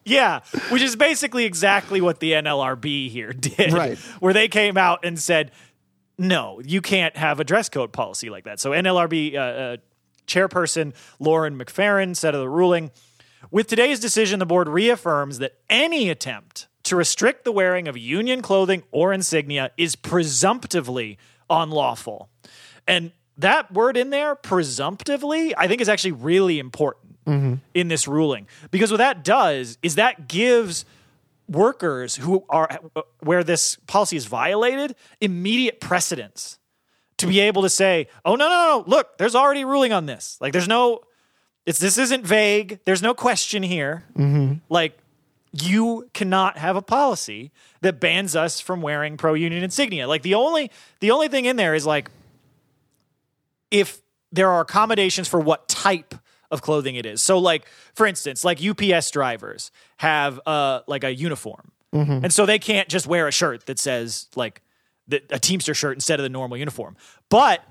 Yeah, which is basically exactly what the NLRB here did. Right. Where they came out and said, no, you can't have a dress code policy like that. So NLRB uh, uh, chairperson Lauren McFerran said of the ruling, With today's decision, the board reaffirms that any attempt to restrict the wearing of union clothing or insignia is presumptively unlawful. And that word in there, presumptively, I think is actually really important mm-hmm. in this ruling. Because what that does is that gives workers who are where this policy is violated immediate precedence to be able to say, "Oh no, no, no, look, there's already a ruling on this. Like there's no it's this isn't vague. There's no question here. Like you cannot have a policy that bans us from wearing pro union insignia. Like the only the only thing in there is like if there are accommodations for what type of clothing it is. So like for instance, like UPS drivers have uh like a uniform. And so they can't just wear a shirt that says like the, a Teamster shirt instead of the normal uniform. But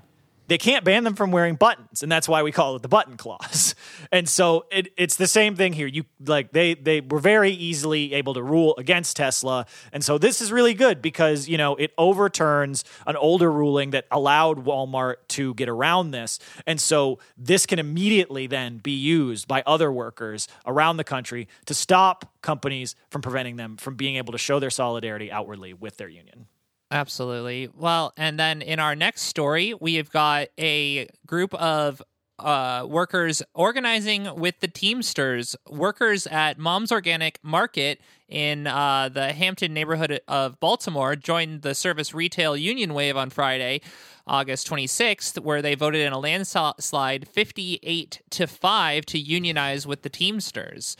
they can't ban them from wearing buttons, and that's why we call it the button clause. And so it, it's the same thing here. You like they they were very easily able to rule against Tesla, and so this is really good because you know it overturns an older ruling that allowed Walmart to get around this, and so this can immediately then be used by other workers around the country to stop companies from preventing them from being able to show their solidarity outwardly with their union. Absolutely. Well, and then in our next story, we have got a group of uh, workers organizing with the Teamsters, workers at Mom's Organic Market in uh, the Hampden neighborhood of Baltimore, joined the Service Retail Union Wave on Friday, August 26th, where they voted in a landslide 58 to 5 to unionize with the Teamsters.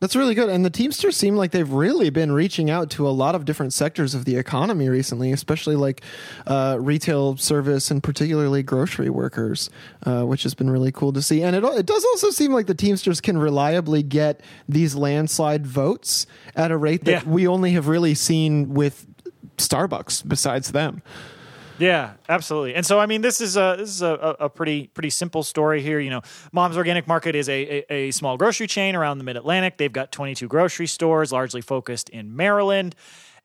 That's really good. And the Teamsters seem like they've really been reaching out to a lot of different sectors of the economy recently, especially like uh, retail service and particularly grocery workers, uh, which has been really cool to see. And it, it does also seem like the Teamsters can reliably get these landslide votes at a rate that Yeah. we only have really seen with Starbucks besides them. Yeah, absolutely. And so, I mean, this is a this is a, a pretty pretty simple story here. You know, Mom's Organic Market is a, a, a small grocery chain around the Mid Atlantic. They've got 22 grocery stores, largely focused in Maryland.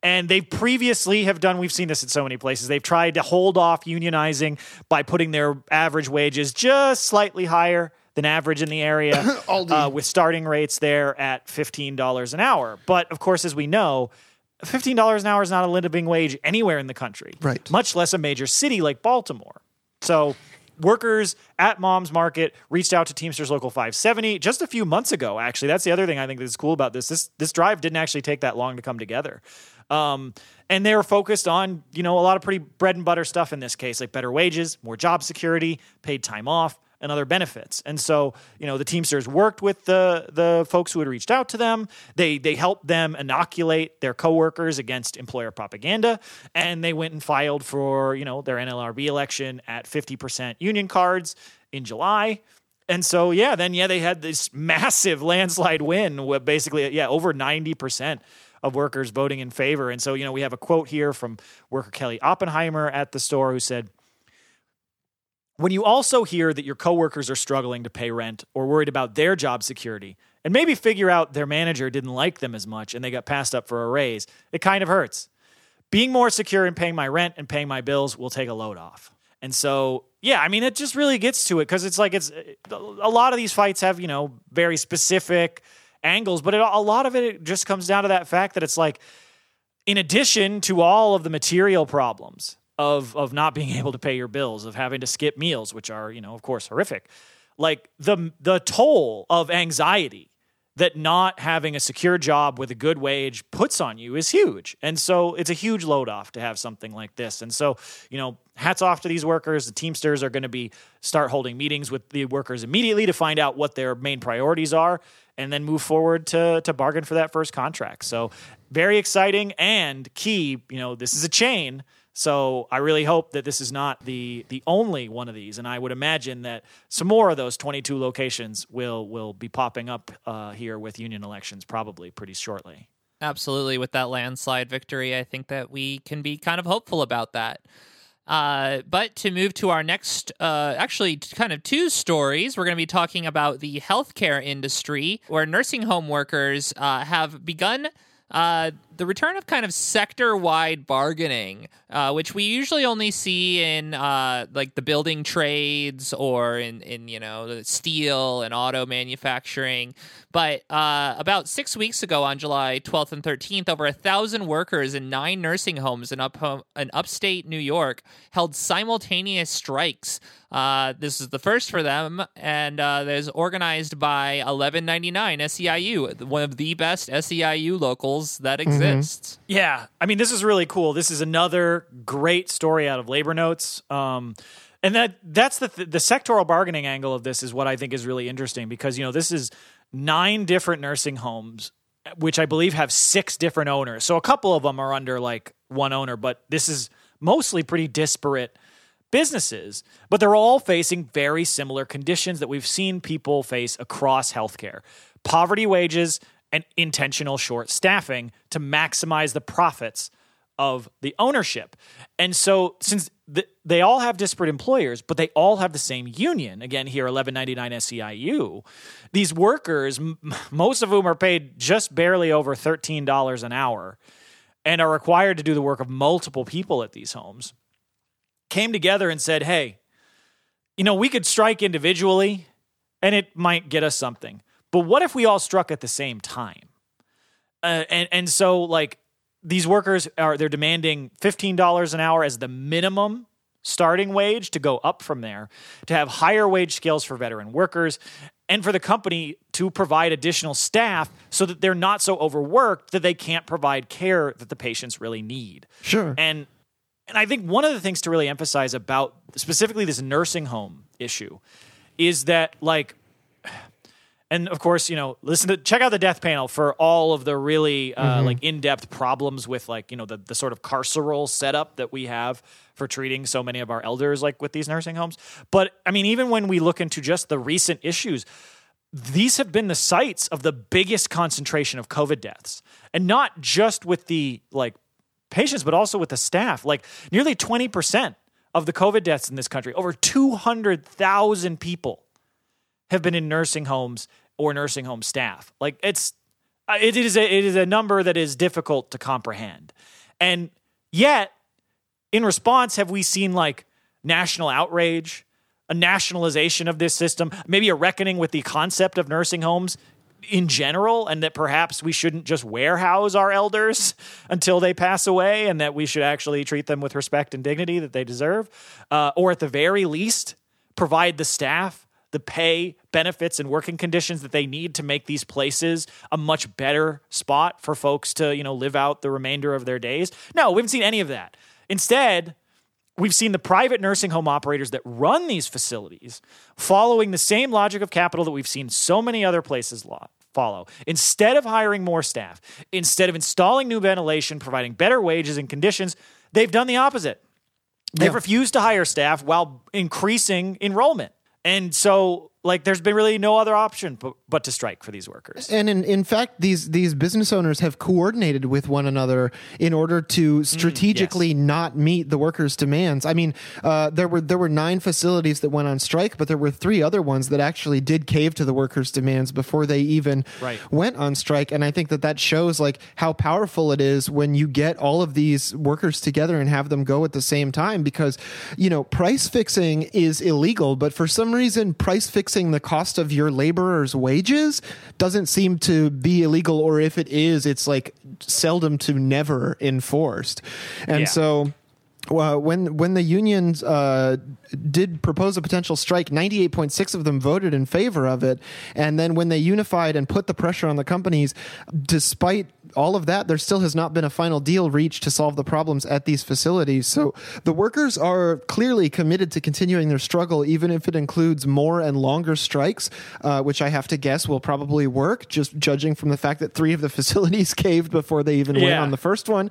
And they previously have done, we've seen this in so many places. They've tried to hold off unionizing by putting their average wages just slightly higher than average in the area, uh, with starting rates there at $15 an hour. But of course, as we know, $15 an hour is not a living wage anywhere in the country Right. much less a major city like Baltimore. So, workers at Mom's Market reached out to Teamsters Local 570 just a few months ago. Actually, that's the other thing I think that's cool about this. This this drive didn't actually take that long to come together. Um, and they were focused on you know a lot of pretty bread and butter stuff in this case, like better wages, more job security, paid time off, and other benefits. And so, you know, the Teamsters worked with the the folks who had reached out to them. They they helped them inoculate their coworkers against employer propaganda, and they went and filed for you know their NLRB election at fifty percent union cards in July. And so, yeah, then yeah, they had this massive landslide win with basically yeah over ninety percent of workers voting in favor. And so, you know, we have a quote here from worker Kelly Oppenheimer at the store who said. When you also hear that your coworkers are struggling to pay rent or worried about their job security, and maybe figure out their manager didn't like them as much and they got passed up for a raise, it kind of hurts. Being more secure in paying my rent and paying my bills will take a load off. And so, yeah, I mean, it just really gets to it because it's like it's a lot of these fights have, you know, very specific angles, but it, a lot of it just comes down to that fact that it's like, in addition to all of the material problems of of not being able to pay your bills, of having to skip meals, which are you know of course horrific, like the the toll of anxiety that not having a secure job with a good wage puts on you is huge. And so it's a huge load off to have something like this. And so, you know, hats off to these workers. The Teamsters are going to be start holding meetings with the workers immediately to find out what their main priorities are and then move forward to to bargain for that first contract. So, very exciting and key, you know, this is a chain. So I really hope that this is not the the only one of these, and I would imagine that some more of those 22 locations will will be popping up uh, here with union elections probably pretty shortly. Absolutely. With that landslide victory, I think that we can be kind of hopeful about that. Uh, but to move to our next, uh, actually, kind of two stories, we're going to be talking about the healthcare industry, where nursing home workers uh, have begun uh, the return of kind of sector-wide bargaining, uh, which we usually only see in uh, like the building trades or in, in you know the steel and auto manufacturing. But uh, about six weeks ago, on July 12th and 13th, over a thousand workers in nine nursing homes in up in upstate New York held simultaneous strikes. Uh, this is the first for them, and uh, there's organized by 1199 SEIU, one of the best SEIU locals that exists. Yeah, I mean, this is really cool. This is another great story out of Labor Notes. Um, and that that's the the sectoral bargaining angle of this is what I think is really interesting because you know this is nine different nursing homes which I believe have six different owners. So a couple of them are under like one owner, but this is mostly pretty disparate businesses, but they're all facing very similar conditions that we've seen people face across healthcare. Poverty wages and intentional short staffing to maximize the profits of the ownership. And so, since th- they all have disparate employers, but they all have the same union, again, here, 1199 SEIU, these workers, m- most of whom are paid just barely over $13 an hour and are required to do the work of multiple people at these homes, came together and said, hey, you know, we could strike individually and it might get us something. But what if we all struck at the same time? Uh, and and so like these workers are they're demanding $15 an hour as the minimum starting wage to go up from there to have higher wage scales for veteran workers and for the company to provide additional staff so that they're not so overworked that they can't provide care that the patients really need. Sure. And and I think one of the things to really emphasize about specifically this nursing home issue is that like and of course, you know, listen to check out the death panel for all of the really uh, Mm-hmm. like in-depth problems with like you know the the sort of carceral setup that we have for treating so many of our elders like with these nursing homes. But I mean, even when we look into just the recent issues, these have been the sites of the biggest concentration of COVID deaths, and not just with the like patients, but also with the staff. Like nearly twenty percent of the COVID deaths in this country, over two hundred thousand people have been in nursing homes or nursing home staff. Like it's uh, it is a, it is a number that is difficult to comprehend. And yet in response have we seen like national outrage, a nationalization of this system, maybe a reckoning with the concept of nursing homes in general and that perhaps we shouldn't just warehouse our elders until they pass away and that we should actually treat them with respect and dignity that they deserve uh, or at the very least provide the staff the pay, benefits, and working conditions that they need to make these places a much better spot for folks to, you know, live out the remainder of their days. No, we haven't seen any of that. Instead, we've seen the private nursing home operators that run these facilities following the same logic of capital that we've seen so many other places law follow. Instead of hiring more staff, instead of installing new ventilation, providing better wages and conditions, they've done the opposite. They've Yeah. refused to hire staff while increasing enrollment. And so, like, there's been really no other option but, but to strike for these workers. And in, in fact, these these business owners have coordinated with one another in order to strategically not meet the workers' demands. I mean, uh, there were there were nine facilities that went on strike, but there were three other ones that actually did cave to the workers' demands before they even Right. went on strike. And I think that that shows like how powerful it is when you get all of these workers together and have them go at the same time. Because you know, price fixing is illegal, but for some reason, price fixing the cost of your laborers' wages doesn't seem to be illegal, or if it is, it's like seldom to never enforced. And Yeah. so. Uh, when when the unions uh, did propose a potential strike, ninety eight point six of them voted in favor of it, and then when they unified and put the pressure on the companies, despite all of that, there still has not been a final deal reached to solve the problems at these facilities. So the workers are clearly committed to continuing their struggle, even if it includes more and longer strikes, uh, which I have to guess will probably work, just judging from the fact that three of the facilities caved before they even went on the first one.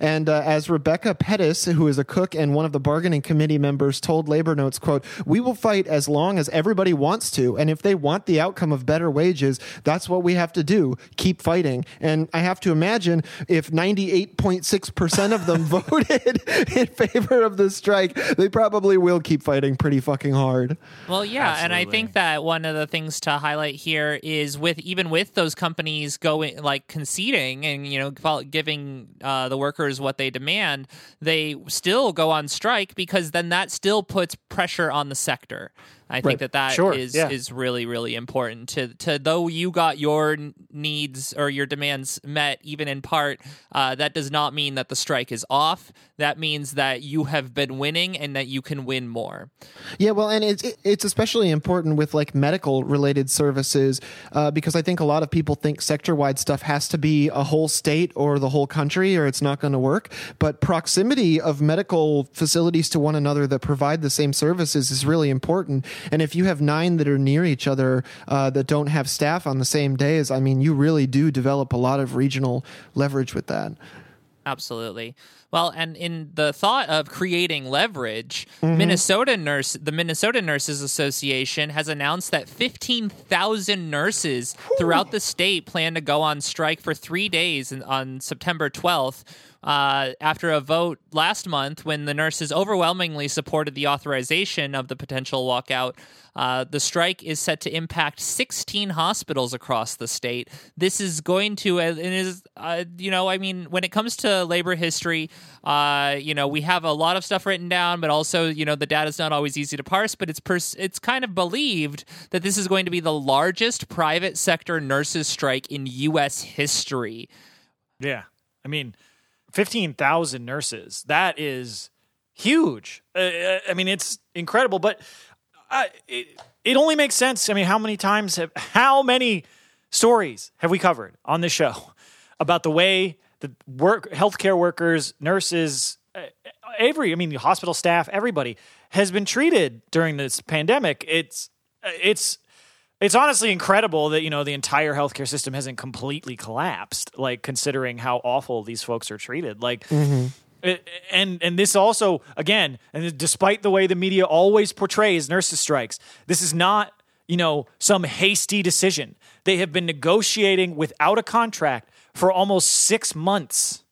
And uh, as Rebecca Pettis, who is a cook and one of the bargaining committee members, told Labor Notes, "quote We will fight as long as everybody wants to, and if they want the outcome of better wages, that's what we have to do. Keep fighting." And I have to imagine if 98.6% of them voted in favor of the strike, they probably will keep fighting pretty fucking hard. Well, yeah, and I think that one of the things to highlight here is with even with those companies going like conceding and you know giving uh, the workers what they demand, they still go on strike because then that still puts pressure on the sector. I think Right. that that is Sure, yeah. is really really important to to though you got your needs or your demands met even in part uh, that does not mean that the strike is off that means that you have been winning and that you can win more Yeah, well, and it's it's especially important with like medical related services uh, because I think a lot of people think sector wide stuff has to be a whole state or the whole country or it's not going to work. But proximity of medical facilities to one another that provide the same services is really important. And if you have nine that are near each other uh, that don't have staff on the same days, I mean, you really do develop a lot of regional leverage with that. Absolutely. Well, and in the thought of creating leverage, Minnesota nurse, the Minnesota Nurses Association has announced that 15,000 nurses throughout the state plan to go on strike for three days on September 12th. Uh, after a vote last month, when the nurses overwhelmingly supported the authorization of the potential walkout, uh, the strike is set to impact 16 hospitals across the state. This is going to, uh, and is, uh, you know, I mean, when it comes to labor history, uh, you know, we have a lot of stuff written down, but also, you know, the data is not always easy to parse. But it's pers- it's kind of believed that this is going to be the largest private sector nurses strike in U.S. history. Yeah. I mean, 15,000 nurses. That is huge. Uh, I mean, it's incredible, but uh, it, it only makes sense. I mean, how many times have, how many stories have we covered on this show about the way the work, healthcare workers, nurses, uh, every, I mean, hospital staff, everybody has been treated during this pandemic. It's, it's, it's honestly incredible that you know the entire healthcare system hasn't completely collapsed like considering how awful these folks are treated. Like mm-hmm. it- and and this also again and despite the way the media always portrays nurses strikes this is not you know some hasty decision. They have been negotiating without a contract for almost 6 months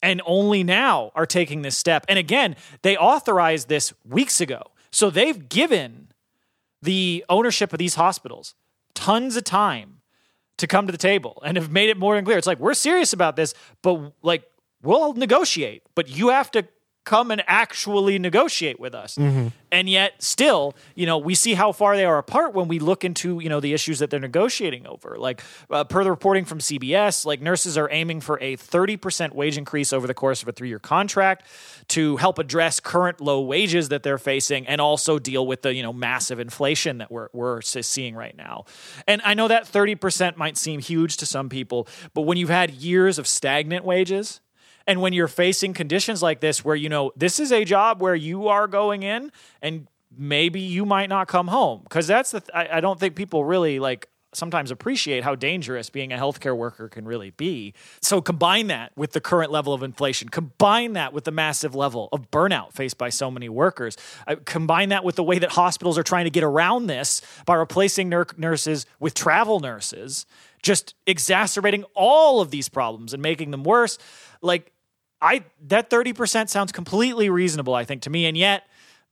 and only now are taking this step. And again they authorized this weeks ago. So they've given the ownership of these hospitals tons of time to come to the table and have made it more than clear. It's like we're serious about this, but like we'll negotiate, but you have to come and actually negotiate with us. And yet still, you know, we see how far they are apart when we look into, you know, the issues that they're negotiating over. Like uh, per the reporting from CBS, like nurses are aiming for a 30% wage increase over the course of a 3-year contract to help address current low wages that they're facing and also deal with the, you know, massive inflation that we're we're seeing right now. And I know that 30% might seem huge to some people, but when you've had years of stagnant wages, and when you're facing conditions like this, where you know this is a job where you are going in and maybe you might not come home, because that's the th- I, I don't think people really like sometimes appreciate how dangerous being a healthcare worker can really be. So combine that with the current level of inflation, combine that with the massive level of burnout faced by so many workers, uh, combine that with the way that hospitals are trying to get around this by replacing nur- nurses with travel nurses, just exacerbating all of these problems and making them worse. Like I that 30% sounds completely reasonable I think to me and yet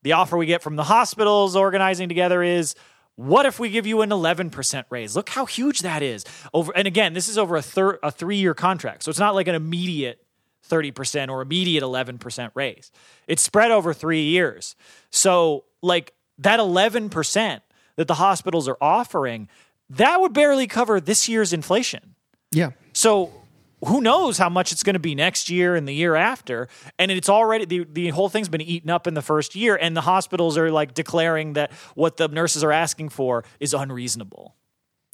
the offer we get from the hospitals organizing together is what if we give you an 11% raise? Look how huge that is. Over and again, this is over a thir- a 3-year contract. So it's not like an immediate 30% or immediate 11% raise. It's spread over 3 years. So like that 11% that the hospitals are offering, that would barely cover this year's inflation. Yeah. So who knows how much it's going to be next year and the year after? And it's already the, the whole thing's been eaten up in the first year, and the hospitals are like declaring that what the nurses are asking for is unreasonable.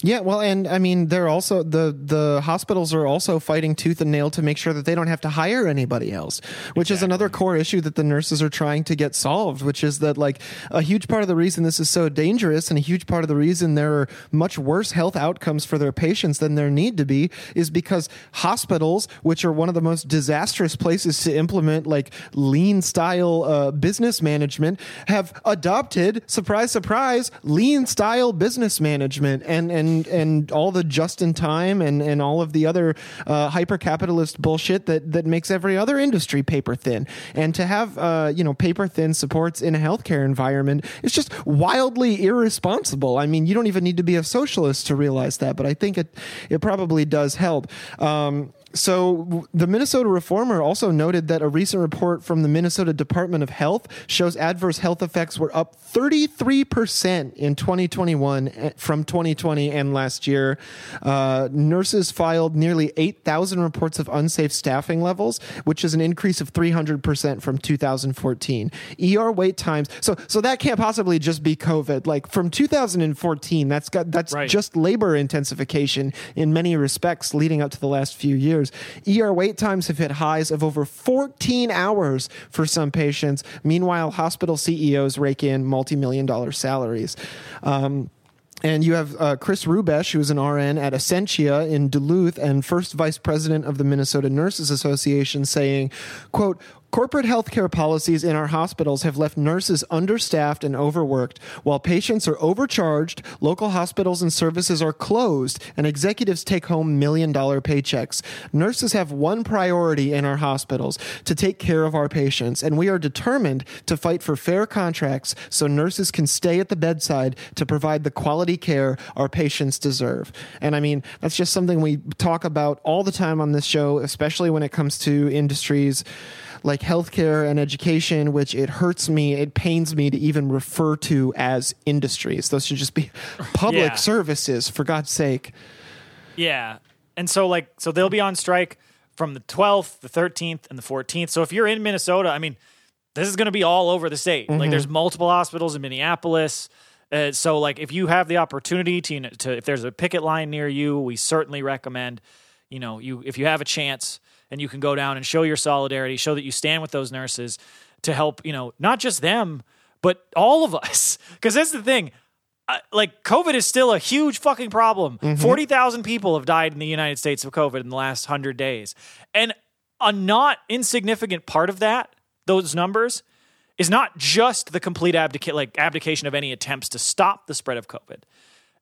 Yeah, well, and I mean, they're also the the hospitals are also fighting tooth and nail to make sure that they don't have to hire anybody else, which is another core issue that the nurses are trying to get solved. Which is that like a huge part of the reason this is so dangerous, and a huge part of the reason there are much worse health outcomes for their patients than there need to be, is because hospitals, which are one of the most disastrous places to implement like lean style uh, business management, have adopted surprise, surprise, lean style business management, and and and and all the just in time and and all of the other uh, hyper capitalist bullshit that that makes every other industry paper thin. And to have uh, you know paper thin supports in a healthcare environment is just wildly irresponsible. I mean, you don't even need to be a socialist to realize that, but I think it it probably does help. Um, so the Minnesota Reformer also noted that a recent report from the Minnesota Department of Health shows adverse health effects were up 33% in 2021 eh, from 2020 and last year. Uh, nurses filed nearly 8,000 reports of unsafe staffing levels, which is an increase of 300% from 2014. ER wait times. So so that can't possibly just be COVID. Like from 2014, that's got that's Right. just labor intensification in many respects leading up to the last few years. ER wait times have hit highs of over 14 hours for some patients. Meanwhile, hospital CEOs rake in multi million dollar salaries. Um, and you have uh, Chris Rubesh, who is an RN at Essentia in Duluth and first vice president of the Minnesota Nurses Association, saying, quote, Corporate healthcare policies in our hospitals have left nurses understaffed and overworked. While patients are overcharged, local hospitals and services are closed, and executives take home million dollar paychecks. Nurses have one priority in our hospitals to take care of our patients, and we are determined to fight for fair contracts so nurses can stay at the bedside to provide the quality care our patients deserve. And I mean, that's just something we talk about all the time on this show, especially when it comes to industries like healthcare and education, which it hurts me, it pains me to even refer to as industries. Those should just be public Yeah. services, for God's sake. Yeah. And so like so they'll be on strike from the 12th, the 13th, and the 14th. So if you're in Minnesota, I mean, this is going to be all over the state. Like there's multiple hospitals in Minneapolis. Uh, so like if you have the opportunity to, you know, to if there's a picket line near you, we certainly recommend, you know, you if you have a chance and you can go down and show your solidarity, show that you stand with those nurses to help, you know, not just them, but all of us. Because that's the thing uh, like COVID is still a huge fucking problem. 40,000 people have died in the United States of COVID in the last 100 days. And a not insignificant part of that, those numbers, is not just the complete abdica- like abdication of any attempts to stop the spread of COVID.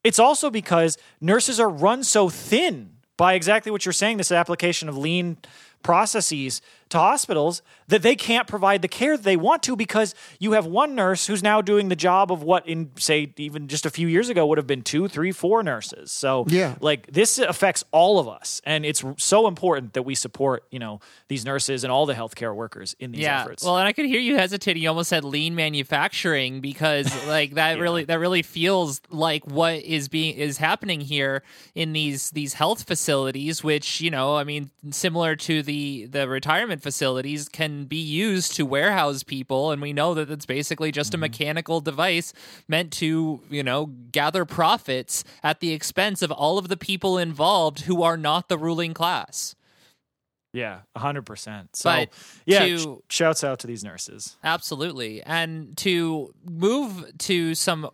It's also because nurses are run so thin by exactly what you're saying this application of lean processes to hospitals that they can't provide the care that they want to because you have one nurse who's now doing the job of what in say even just a few years ago would have been two three four nurses so Yeah. like this affects all of us and it's so important that we support you know these nurses and all the healthcare workers in these yeah. efforts Well, and I could hear you hesitating. You almost said lean manufacturing because like that really that really feels like what is being is happening here in these these health facilities, which you know, I mean, similar to the the retirement facilities, can be used to warehouse people, and we know that it's basically just a mm-hmm. mechanical device meant to you know gather profits at the expense of all of the people involved who are not the ruling class. yeah 100% so But yeah to- sh- shouts out to these nurses Absolutely. And to move to some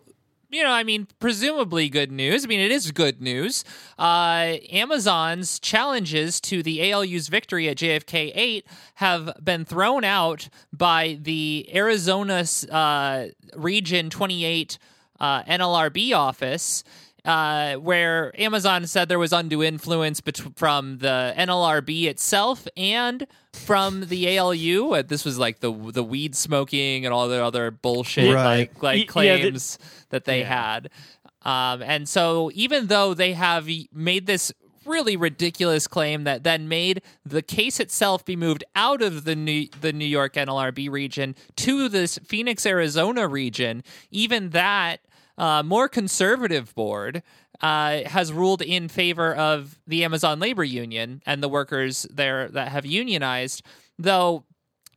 you know, I mean, presumably good news. I mean, it is good news. Uh, Amazon's challenges to the ALU's victory at JFK 8 have been thrown out by the Arizona uh, Region 28 uh, NLRB office uh, where Amazon said there was undue influence bet- from the NLRB itself and from the ALU. This was like the the weed smoking and all the other bullshit Right. like like Y- yeah, the- claims that they had. Um, and so even though they have made this really ridiculous claim that then made the case itself be moved out of the New, the New York NLRB region to this Phoenix, Arizona region, even that uh, more conservative board uh, has ruled in favor of the Amazon labor union and the workers there that have unionized, though.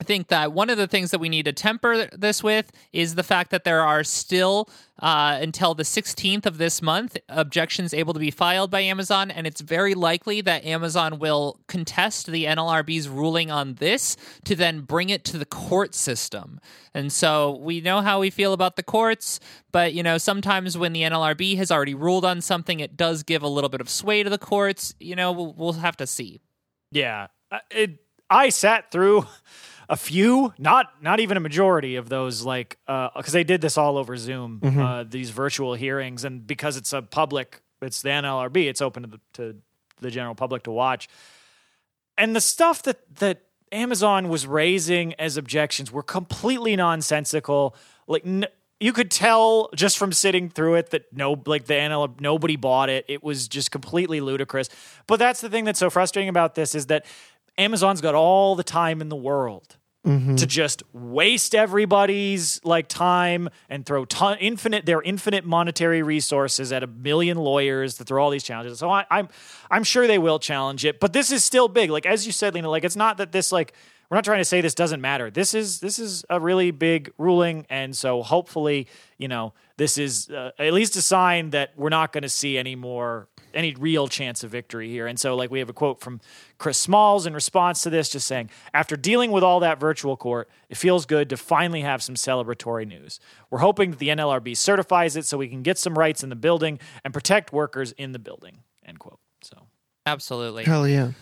I think that one of the things that we need to temper this with is the fact that there are still, uh, until the 16th of this month, objections able to be filed by Amazon. And it's very likely that Amazon will contest the NLRB's ruling on this to then bring it to the court system. And so we know how we feel about the courts, but you know, sometimes when the NLRB has already ruled on something, it does give a little bit of sway to the courts. You know, we'll, we'll have to see. Yeah, Uh, it, I sat through a few, not not even a majority of those, like because they did this all over Zoom, uh, these virtual hearings, and because it's a public it's the NLRB. It's open to the to the general public to watch. And the stuff that that Amazon was raising as objections were completely nonsensical. Like n- you could tell just from sitting through it that no, like the NL, nobody bought it. It was just completely ludicrous. But that's the thing that's so frustrating about this is that Amazon's got all the time in the world to just waste everybody's like time and throw ton, infinite their infinite monetary resources at a million lawyers to throw all these challenges. So I, I'm I'm sure they will challenge it, but this is still big. Like as you said, Lena, like it's not that this like we're not trying to say this doesn't matter. This is this is a really big ruling, and so hopefully, you know, this is uh, at least a sign that we're not going to see any more any real chance of victory here. And so, like, we have a quote from Chris Smalls in response to this, just saying, after dealing with all that virtual court, it feels good to finally have some celebratory news. We're hoping that the NLRB certifies it so we can get some rights in the building and protect workers in the building. End quote. So. Absolutely. Hell yeah.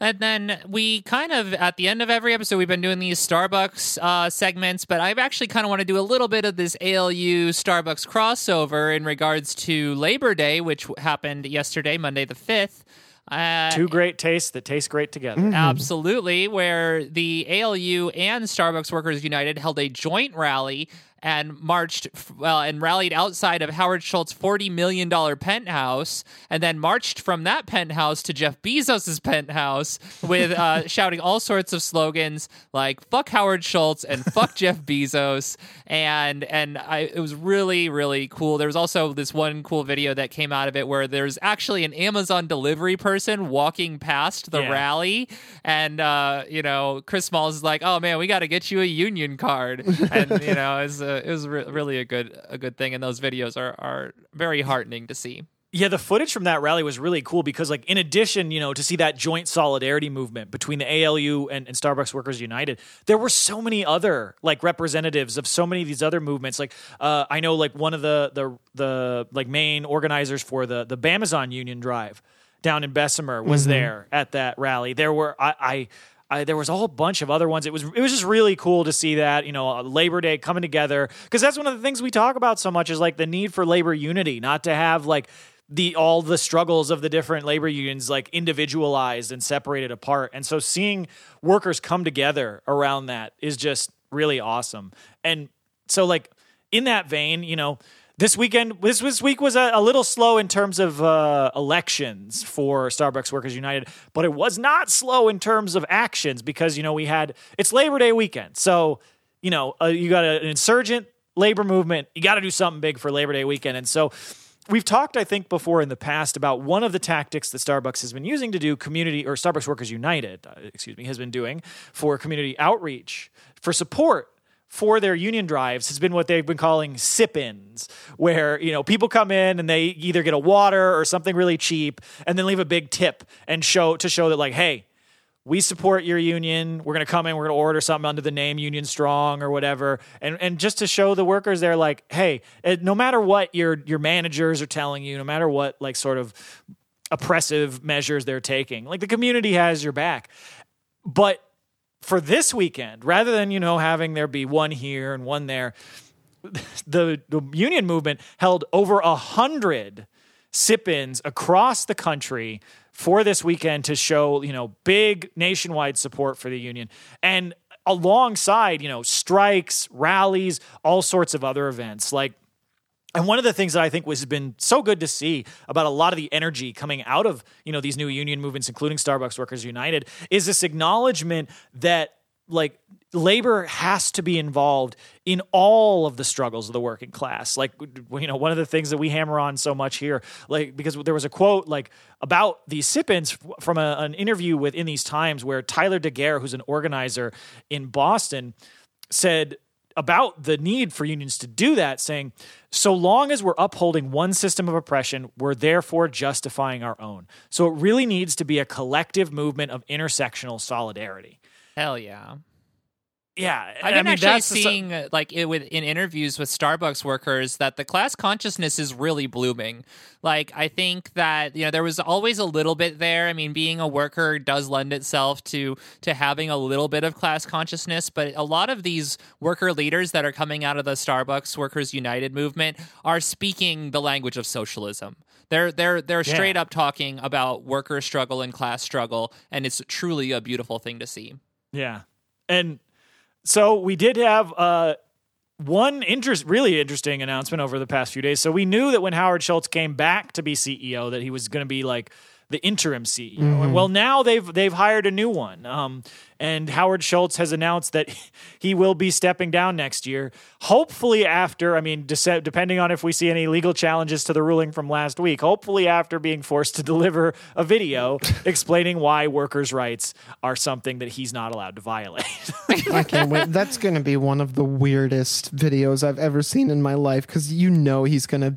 And then we kind of, at the end of every episode, we've been doing these Starbucks uh, segments, but I actually kind of want to do a little bit of this ALU Starbucks crossover in regards to Labor Day, which happened yesterday, Monday the 5th. Uh, Two great tastes that taste great together. Absolutely, where the ALU and Starbucks Workers United held a joint rally and marched well and rallied outside of Howard Schultz's forty million dollar penthouse, and then marched from that penthouse to Jeff Bezos' penthouse with uh, shouting all sorts of slogans like "fuck Howard Schultz" and "fuck Jeff Bezos," and and I, it was really really cool. There was also this one cool video that came out of it where there's actually an Amazon delivery person walking past the Yeah. rally, and uh, you know Chris Smalls is like, "Oh man, we got to get you a union card," and you know it's it was re- really a good a good thing, and those videos are are very heartening to see. Yeah, the footage from that rally was really cool because, like, in addition, you know, to see that joint solidarity movement between the ALU and, and Starbucks Workers United, there were so many other like representatives of so many of these other movements. Like, uh, I know, like, one of the the the like main organizers for the the Bamazon Union Drive down in Bessemer was there at that rally. There were I. I I, there was a whole bunch of other ones. It was it was just really cool to see that you know uh, Labor Day coming together because that's one of the things we talk about so much is like the need for labor unity, not to have like the all the struggles of the different labor unions like individualized and separated apart. And so seeing workers come together around that is just really awesome. And so like in that vein, you know, this weekend this this week was a, a little slow in terms of uh, elections for Starbucks Workers United, but it was not slow in terms of actions because you know we had it's Labor Day weekend, so you know uh, you got an insurgent labor movement, you got to do something big for Labor Day weekend, and so we've talked I think before in the past about one of the tactics that Starbucks has been using to do community or Starbucks Workers United, uh, excuse me, has been doing for community outreach for support for their union drives has been what they've been calling sip-ins, where you know people come in and they either get a water or something really cheap, and then leave a big tip and show to show that like, hey, we support your union. We're gonna come in. We're gonna order something under the name Union Strong or whatever, and and just to show the workers they're like, hey, it, no matter what your your managers are telling you, no matter what like sort of oppressive measures they're taking, like the community has your back, but for this weekend, rather than you know having there be one here and one there, the the union movement held over a hundred sip-ins across the country for this weekend to show you know big nationwide support for the union and alongside you know strikes, rallies, all sorts of other events like. And one of the things that I think was been so good to see about a lot of the energy coming out of you know these new union movements, including Starbucks Workers United, is this acknowledgement that like labor has to be involved in all of the struggles of the working class. Like you know one of the things that we hammer on so much here, like because there was a quote like about these sip-ins from a, an interview with In These Times where Tyler Daguerre, who's an organizer in Boston, said about the need for unions to do that, saying, so long as we're upholding one system of oppression, we're therefore justifying our own. So it really needs to be a collective movement of intersectional solidarity. Hell yeah. Yeah, I've I been mean, actually seeing, uh, like, it, with in interviews with Starbucks workers, that the class consciousness is really blooming. Like, I think that you know there was always a little bit there. I mean, being a worker does lend itself to to having a little bit of class consciousness, but a lot of these worker leaders that are coming out of the Starbucks Workers United movement are speaking the language of socialism. They're they're they're Yeah. straight up talking about worker struggle and class struggle, and it's truly a beautiful thing to see. Yeah. And so we did have uh, one interest, really interesting announcement over the past few days. So we knew that when Howard Schultz came back to be CEO, that he was going to be like the interim CEO. And well, now they've they've hired a new one. Um, and Howard Schultz has announced that he will be stepping down next year. Hopefully, after I mean, dece- depending on if we see any legal challenges to the ruling from last week. Hopefully, after being forced to deliver a video explaining why workers' rights are something that he's not allowed to violate. I can't wait. That's going to be one of the weirdest videos I've ever seen in my life because you know he's going to.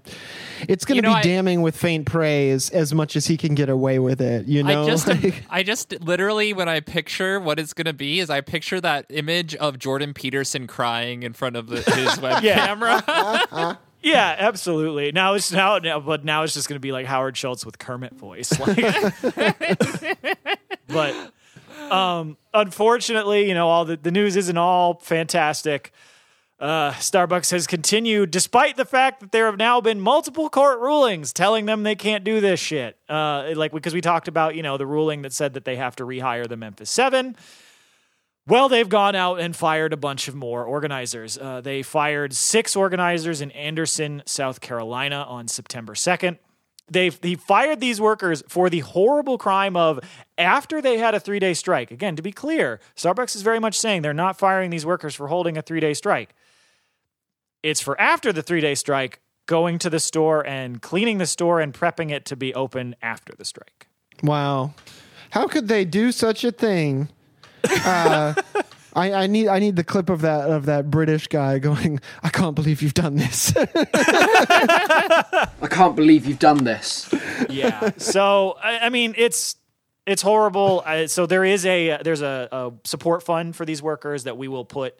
It's going You to know, be I- damning with faint praise as much as he can get away with it. You know, I just, Like- I just literally when I picture what it's gonna be is I picture that image of Jordan Peterson crying in front of the, his web Yeah. camera. yeah, absolutely. Now it's now, now but now it's just going to be like Howard Schultz with Kermit voice. Like, but um, unfortunately, you know, all the, the news isn't all fantastic. Uh, Starbucks has continued, despite the fact that there have now been multiple court rulings telling them they can't do this shit. Uh, like because we talked about, you know, the ruling that said that they have to rehire the Memphis Seven. Well, they've gone out and fired a bunch of more organizers. Uh, they fired six organizers in Anderson, South Carolina on September 2nd. They he fired these workers for the horrible crime of after they had a three day strike. Again, to be clear, Starbucks is very much saying they're not firing these workers for holding a three day strike. It's for after the three day strike, going to the store and cleaning the store and prepping it to be open after the strike. wow, how could they do such a thing? Uh, I, I need I need the clip of that of that British guy going. I can't believe you've done this. I can't believe you've done this. yeah. So I, I mean, it's it's horrible. Uh, so there is a there's a, a support fund for these workers that we will put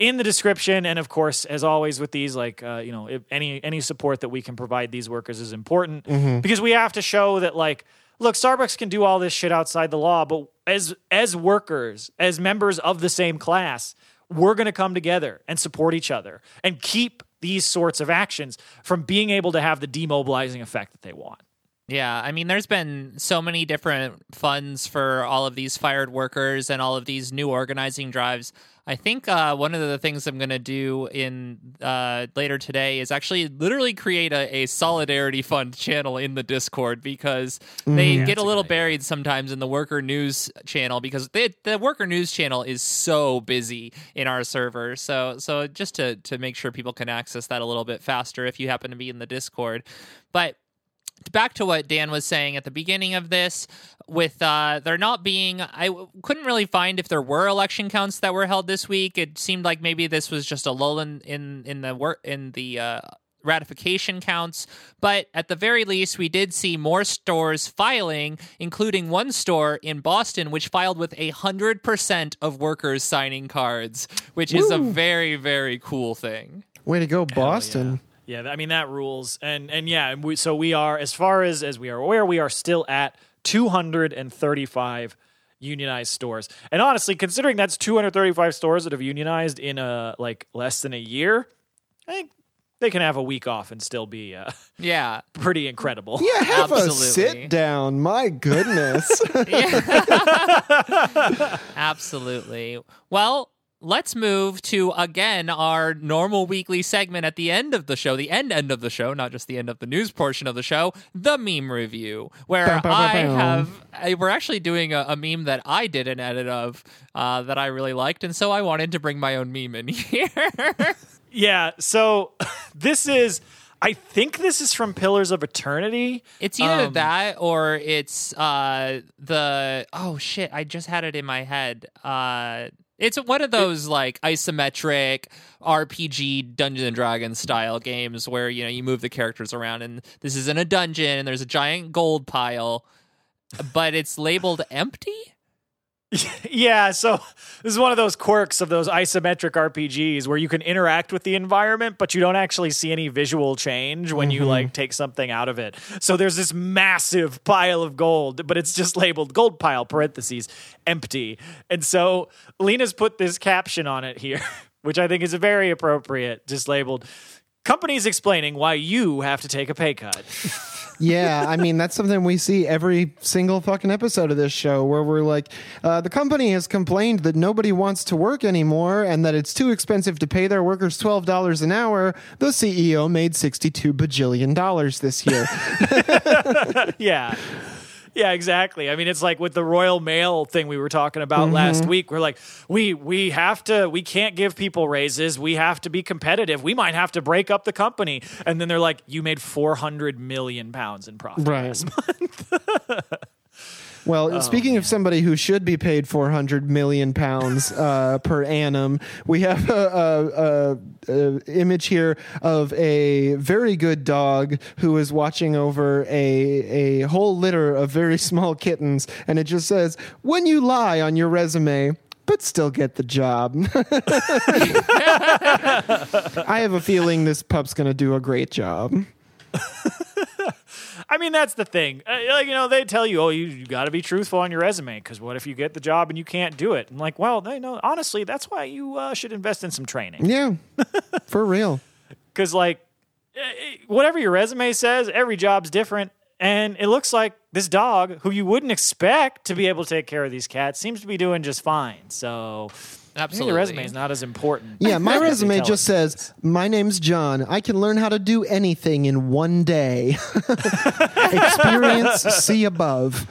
in the description, and of course, as always with these, like uh, you know, if any any support that we can provide these workers is important because we have to show that like. Look, Starbucks can do all this shit outside the law, but as as workers, as members of the same class, we're going to come together and support each other and keep these sorts of actions from being able to have the demobilizing effect that they want. Yeah, I mean, there's been so many different funds for all of these fired workers and all of these new organizing drives. I think uh, one of the things I'm going to do in uh, later today is actually literally create a, a solidarity fund channel in the Discord because they get a little buried sometimes in the worker news channel because they, the worker news channel is so busy in our server. So so just to to make sure people can access that a little bit faster if you happen to be in the Discord, but back to what Dan was saying at the beginning of this, with uh, there not being, I w- couldn't really find if there were election counts that were held this week. It seemed like maybe this was just a lull in in, in the work in the. Uh, ratification counts but at the very least we did see more stores filing including one store in boston which filed with a hundred percent of workers signing cards which is a very very cool thing Way to go, Boston. Yeah, I mean that rules, and and yeah, and we, so we are as far as as we are aware, we are still at 235 unionized stores. And honestly, considering that's 235 stores that have unionized in a like less than a year, I think they can have a week off and still be uh, yeah pretty incredible. Yeah, have Absolutely. a sit down. My goodness. Absolutely. Well, let's move to again our normal weekly segment at the end of the show, the end end of the show, not just the end of the news portion of the show, the meme review, where Bow, bow, bow, I bow. have I, we're actually doing a, a meme that I did an edit of uh, that I really liked, and so I wanted to bring my own meme in here. Yeah, so this is I think this is from Pillars of Eternity. It's either Um, that or it's uh the oh shit, I just had it in my head. Uh it's one of those like isometric RPG Dungeons and Dragons style games where you know you move the characters around and this is in a dungeon and there's a giant gold pile but it's labeled empty. Yeah, so this is one of those quirks of those isometric RPGs where you can interact with the environment, but you don't actually see any visual change when you like mm-hmm. take something out of it. So there's this massive pile of gold, but it's just labeled gold pile parentheses empty. And so Lena's put this caption on it here, which I think is very appropriate, just labeled companies explaining why you have to take a pay cut. Yeah, I mean that's something we see every single fucking episode of this show where we're like, uh, the company has complained that nobody wants to work anymore and that it's too expensive to pay their workers twelve dollars an hour. The CEO made sixty-two bajillion dollars this year. yeah. Yeah, exactly. I mean, it's like with the Royal Mail thing we were talking about mm-hmm. last week. We're like, we we have to, we can't give people raises. We have to be competitive. We might have to break up the company. And then they're like, you made four hundred million pounds in profit. Right. last month." Well, speaking of somebody who should be paid 400 million pounds uh, per annum, we have a, a, a, a image here of a very good dog who is watching over a a whole litter of very small kittens, and it just says, "When you lie on your resume." But still get the job. I have a feeling this pup's going to do a great job. I mean, that's the thing. Uh, like, you know, they tell you, oh, you, you got to be truthful on your resume because what if you get the job and you can't do it? I'm like, well, they know. Honestly, that's why you uh, should invest in some training. Yeah, for real. because like eh, eh, whatever your resume says every job's different and it looks like this dog who you wouldn't expect to be able to take care of these cats seems to be doing just fine so Absolutely. the resume is not as important Yeah, my resume just says, "My name's John. I can learn how to do anything in one day." Experience, see above.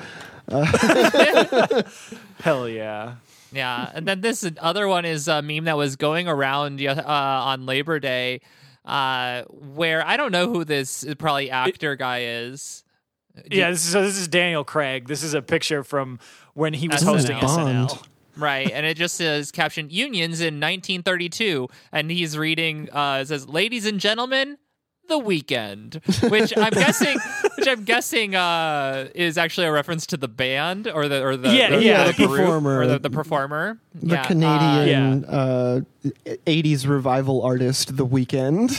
is. hell yeah Yeah, and then this other one is a meme that was going around uh, on Labor Day, uh, where I don't know who this probably actor guy is. yeah this is so this is daniel craig this is a picture from when he was SNL. hosting Bond. snl Right, and it just says captioned "Unions in 1932," and he's reading. Uh, it says, "Ladies and gentlemen, the weekend," which I'm guessing, which I'm guessing uh, is actually a reference to the band or the or the Yeah, the, yeah. the The group performer. or the, the performer, The Yeah, uh, Canadian uh, 80s revival artist, The Weeknd.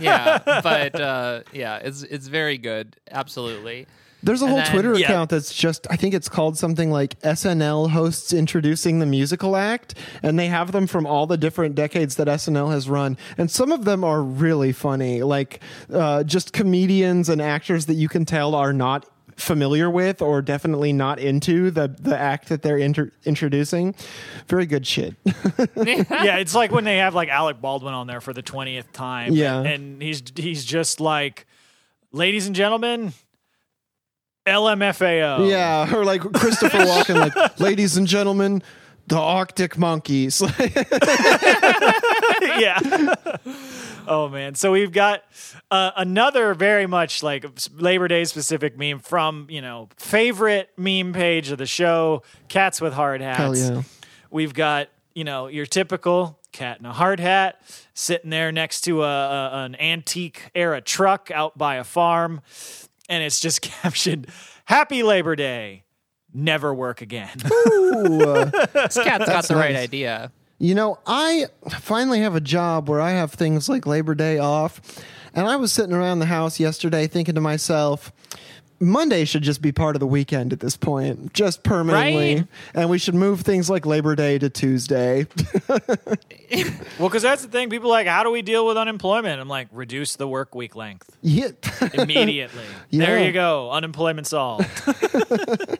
yeah, but uh, yeah, it's it's very good, absolutely. There's a And whole then- Twitter Yeah. account that's just, I think it's called something like SNL hosts introducing the musical act, and they have them from all the different decades that SNL has run. And some of them are really funny, like uh, just comedians and actors that you can tell are not familiar with or definitely not into the, the act that they're inter- introducing. Very good shit. yeah, it's like when they have like Alec Baldwin on there for the twentieth time. Yeah. and he's he's just like, ladies and gentlemen, LMFAO. yeah, or like Christopher Walken, like, ladies and gentlemen, the Arctic Monkeys. yeah. oh man. So we've got uh, another very much like Labor Day specific meme from you know favorite meme page of the show, cats with hard hats. Yeah. We've got you know your typical cat in a hard hat sitting there next to a, a an antique era truck out by a farm, and it's just captioned "Happy Labor Day." Never work again. Ooh, uh, This cat's got the right idea. You know, I finally have a job where I have things like Labor Day off. And I was sitting around the house yesterday thinking to myself, Monday should just be part of the weekend at this point, just permanently. Right? And we should move things like Labor Day to Tuesday. well, because that's the thing. People are like, how do we deal with unemployment? I'm like, reduce the work week length. yeah. immediately. There you go. Unemployment solved.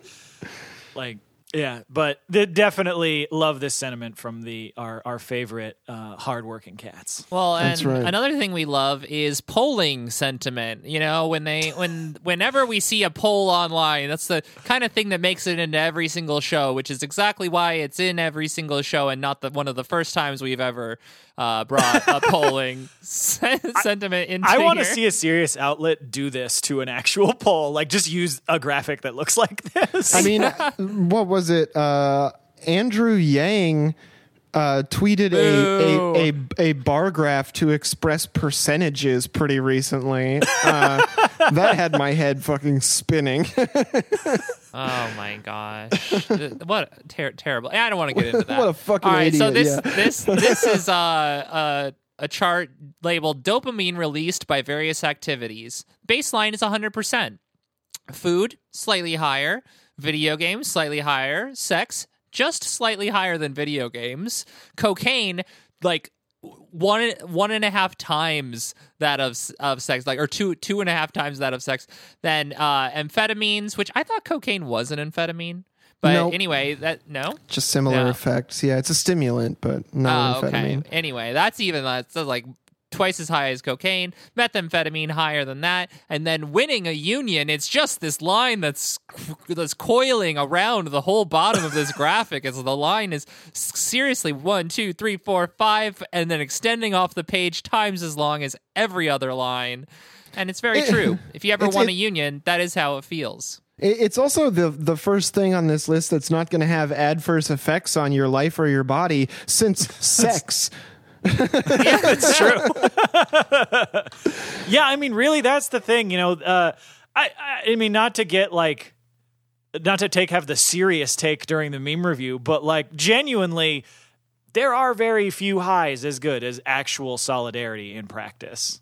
like, yeah, but they definitely love this sentiment from the our our favorite uh, hardworking cats. Well, and That's right. another thing we love is polling sentiment. You know, when they when whenever we see a poll online, that's the kind of thing that makes it into every single show, which is exactly why it's in every single show and not the one of the first times we've ever uh, brought a polling sen- sentiment into I want to see a serious outlet do this to an actual poll. Like, just use a graphic that looks like this. I mean, what was it? Uh, Andrew Yang uh, tweeted a, a, a, a bar graph to express percentages pretty recently. Uh, that had my head fucking spinning. Oh my gosh! What ter- terrible! I don't want to get into that. What a fucking All right, so this yeah. this this is uh, uh, a chart labeled dopamine released by various activities. Baseline is 100%. Food slightly higher, video games slightly higher, sex just slightly higher than video games, cocaine like one one and a half times that of of sex, like or two two and a half times that of sex. Then uh, amphetamines, which I thought cocaine was an amphetamine, but Nope. anyway, that no. Just similar Yeah. effects. Yeah, it's a stimulant, but not Oh, amphetamine. okay. Anyway, that's even that's like twice as high as cocaine. Methamphetamine higher than that, and then winning a union. It's just this line that's that's coiling around the whole bottom of this graphic. As the line is seriously one, two, three, four, five, and then extending off the page times as long as every other line. And it's very It- true. If you ever won it- a union, that is how it feels. It's also the the first thing on this list that's not going to have adverse effects on your life or your body, since sex. yeah, that's true. yeah, I mean, really, that's the thing. You know, uh, I, I, I mean, not to get like, not to take have the serious take during the meme review, but like, genuinely, there are very few highs as good as actual solidarity in practice.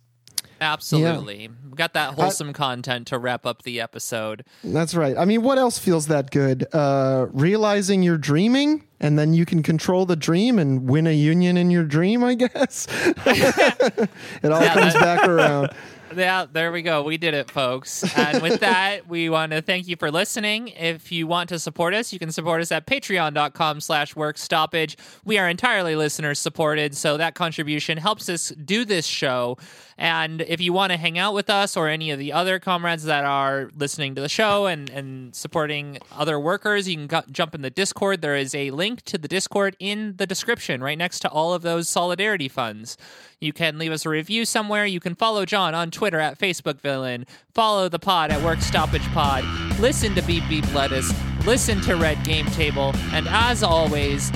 Absolutely. We got that wholesome content to wrap up the episode. That's right. I mean, what else feels that good? Uh, realizing you're dreaming, and then you can control the dream and win a union in your dream. I guess it all Yeah, comes that- back around. Yeah, there we go. We did it, folks. And with that, we want to thank you for listening. If you want to support us, you can support us at patreon.com slash work stoppage. We are entirely listener supported, so that contribution helps us do this show. And if you want to hang out with us or any of the other comrades that are listening to the show and, and supporting other workers, you can go- jump in the Discord. There is a link to the Discord in the description right next to all of those solidarity funds. You can leave us a review somewhere. You can follow John on Twitter at Facebook Villain. Follow the pod at Work Stoppage Pod. Listen to Beep Beep Lettuce. Listen to Red Game Table. And as always,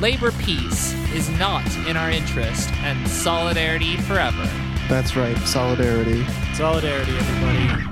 labor peace is not in our interest, and solidarity forever. That's right, solidarity. Solidarity, everybody.